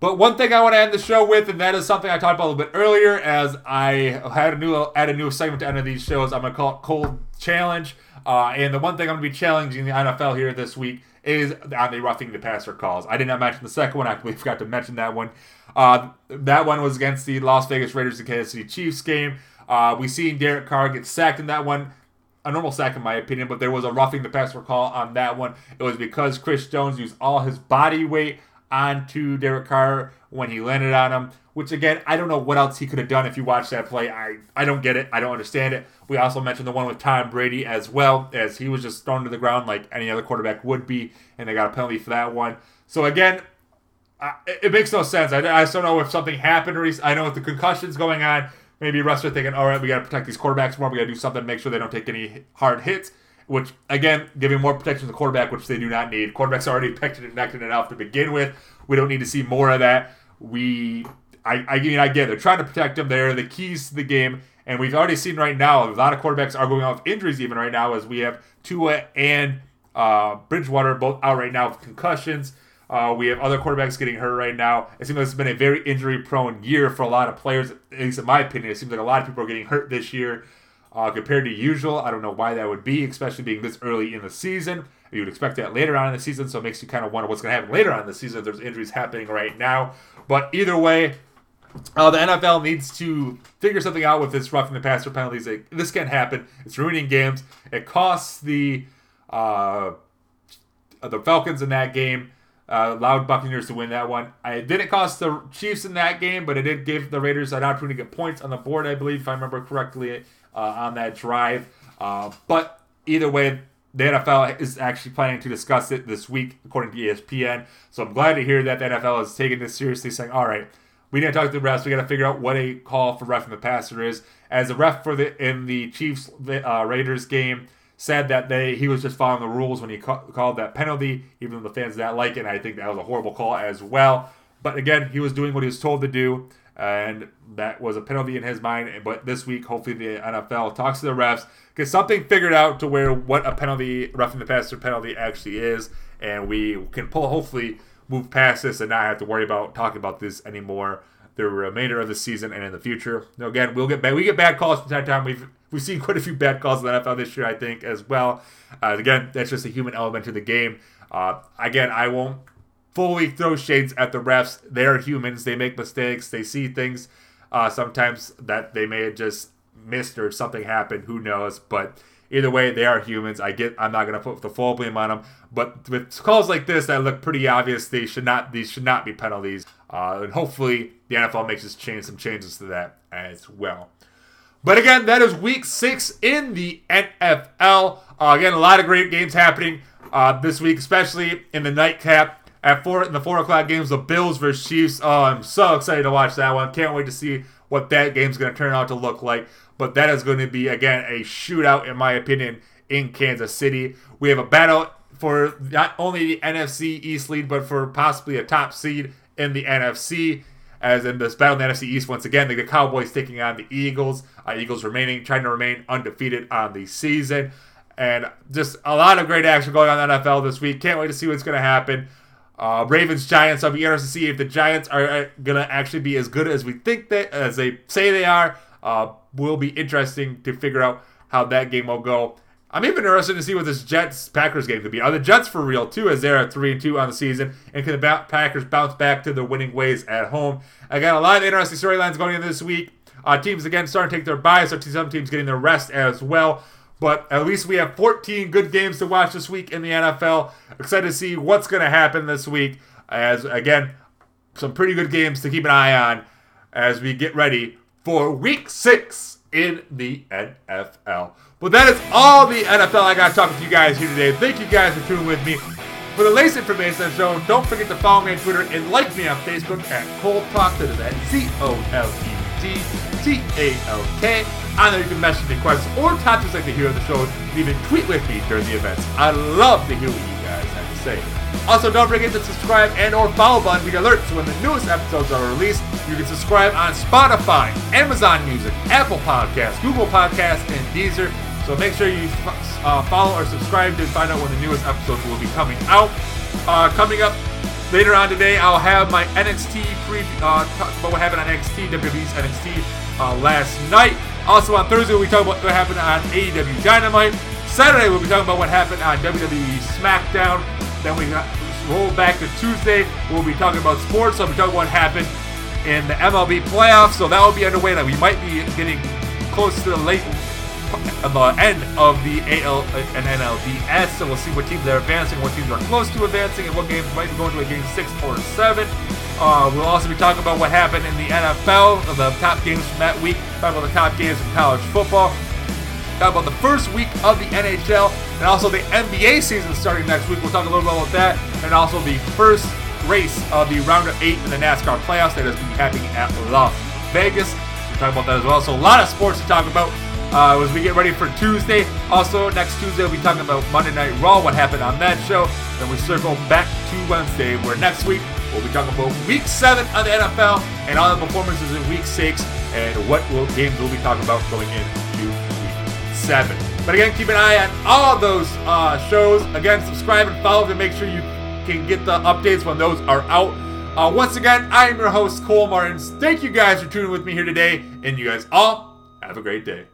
But one thing I want to end the show with, and that is something I talked about a little bit earlier, as I had a new add a new segment to end of these shows. I'm gonna call it Cold Challenge. Uh, and the one thing I'm gonna be challenging the NFL here this week is on the roughing the passer calls. I did not mention the second one. I completely forgot to mention that one. Uh, that one was against the Las Vegas Raiders and Kansas City Chiefs game. Uh, we seen Derek Carr get sacked in that one. A normal sack, in my opinion, but there was a roughing the passer call on that one. It was because Chris Jones used all his body weight onto Derek Carr when he landed on him. Which again, I don't know what else he could have done if you watch that play. I, I don't get it. I don't understand it. We also mentioned the one with Tom Brady as well, as he was just thrown to the ground like any other quarterback would be, and they got a penalty for that one. So again, uh, it, makes no sense. I, I don't know if something happened. I know if the concussion's going on, maybe refs are thinking, all right, we got to protect these quarterbacks more. We got to do something to make sure they don't take any hard hits. Which again, giving more protection to the quarterback, which they do not need. Quarterbacks already protected and connected enough to begin with. We don't need to see more of that. We, I, I mean, I get they're trying to protect them. They're the keys to the game, and we've already seen right now a lot of quarterbacks are going with injuries even right now, as we have Tua and uh, Bridgewater both out right now with concussions. Uh, we have other quarterbacks getting hurt right now. It seems like it's been a very injury prone year for a lot of players, at least in my opinion. It seems like a lot of people are getting hurt this year uh, compared to usual. I don't know why that would be, especially being this early in the season. You would expect that later on in the season, so it makes you kind of wonder what's going to happen later on in the season there's injuries happening right now. But either way, uh, the NFL needs to figure something out with this roughing the passer penalties. Like, this can't happen. It's ruining games. It costs the uh, the Falcons in that game uh, allowed Buccaneers to win that one. It didn't cost the Chiefs in that game, but it did give the Raiders an opportunity to get points on the board, I believe, if I remember correctly, uh, on that drive. Uh, but either way, the NFL is actually planning to discuss it this week, according to ESPN. So I'm glad to hear that the NFL is taking this seriously, saying, all right, we need to talk to the refs. We got to figure out what a call for ref from the passer is. As a ref for the in the Chiefs uh, Raiders game, said that they he was just following the rules when he ca- called that penalty, even though the fans did not like it. And I think that was a horrible call as well. But again, he was doing what he was told to do, and that was a penalty in his mind. But this week, hopefully, the NFL talks to the refs, get something figured out to where what a penalty, roughing the passer penalty, actually is, and we can pull hopefully move past this and not have to worry about talking about this anymore the remainder of the season and in the future. Now, again, we'll get bad, we get bad calls from time to time. We've we've seen quite a few bad calls in the NFL this year, I think, as well. Uh, again, that's just a human element to the game. Uh, again, I won't fully throw shades at the refs. They're humans. They make mistakes. They see things uh, sometimes that they may have just missed or something happened. Who knows? But either way, they are humans. I get. I'm not gonna put the full blame on them. But with calls like this that look pretty obvious, they should not. These should not be penalties. Uh, and hopefully, the NFL makes this change, some changes to that as well. But again, that is week six in the NFL. Uh, again, a lot of great games happening uh, this week, especially in the nightcap at four in the four o'clock games. The Bills versus Chiefs. Oh, I'm so excited to watch that one. Can't wait to see what that game's going to turn out to look like. But that is going to be again a shootout, in my opinion, in Kansas City. We have a battle for not only the NFC East lead, but for possibly a top seed in the NFC. as in this battle in the NFC East. Once again, the Cowboys taking on the Eagles. Uh, Eagles remaining, trying to remain undefeated on the season. And just a lot of great action going on in the NFL this week. Can't wait to see what's going to happen. Uh, Ravens Giants. I'll be interested to see if the Giants are gonna actually be as good as we think they as they say they are. Uh, will be interesting to figure out how that game will go. I'm even interested to see what this Jets Packers game could be. Are the Jets for real too, as they're at three and two on the season, and can the Packers bounce back to their winning ways at home? I got a lot of interesting storylines going in this week. Uh, teams again starting to take their byes. Some teams getting their rest as well. But at least we have 14 good games to watch this week in the NFL. Excited to see what's going to happen this week. As again, some pretty good games to keep an eye on as we get ready for week six in the NFL. But that is all the NFL I got to talk to you guys here today. Thank you guys for tuning with me. For the latest information on the show, don't forget to follow me on Twitter and like me on Facebook at Cold Talk. That is at Z O L E D T A L K. On there, you can message me questions or topics like to hear on the show, and even tweet with me during the events. I love to hear what you guys have to say. Also, don't forget to subscribe and or follow button to get alerts when the newest episodes are released. You can subscribe on Spotify, Amazon Music, Apple Podcasts, Google Podcasts, and Deezer. So make sure you uh, follow or subscribe to find out when the newest episodes will be coming out. Uh, coming up later on today, I'll have my NXT preview, uh, talk about what happened on NXT, WWE's NXT uh, last night. Also on Thursday, we'll be about what happened on AEW Dynamite. Saturday, we'll be talking about what happened on WWE SmackDown. Then we roll back to Tuesday. We'll be talking about sports. So we'll be talking about what happened in the MLB playoffs. So that will be underway. Now we might be getting close to the late the end of the AL and NLDS. So we'll see what teams are advancing, what teams are close to advancing, and what games might be going to a game six or seven. Uh, we'll also be talking about what happened in the NFL, the top games from that week, talk about the top games in college football, talk about the first week of the NHL, and also the NBA season starting next week. We'll talk a little bit about that, and also the first race of the round of eight in the NASCAR playoffs that is going to be happening at Las Vegas. We'll talk about that as well. So a lot of sports to talk about. Uh, as we get ready for Tuesday. Also, next Tuesday, we'll be talking about Monday Night Raw, what happened on that show. Then we circle back to Wednesday, where next week We'll be talking about week seven of the NFL and all the performances in week six and what will, games we'll be talking about going into week seven. But again, keep an eye on all those uh, shows. Again, subscribe and follow to make sure you can get the updates when those are out. Uh, once again, I am your host, Cole Martins. Thank you guys for tuning with me here today, and you guys all have a great day.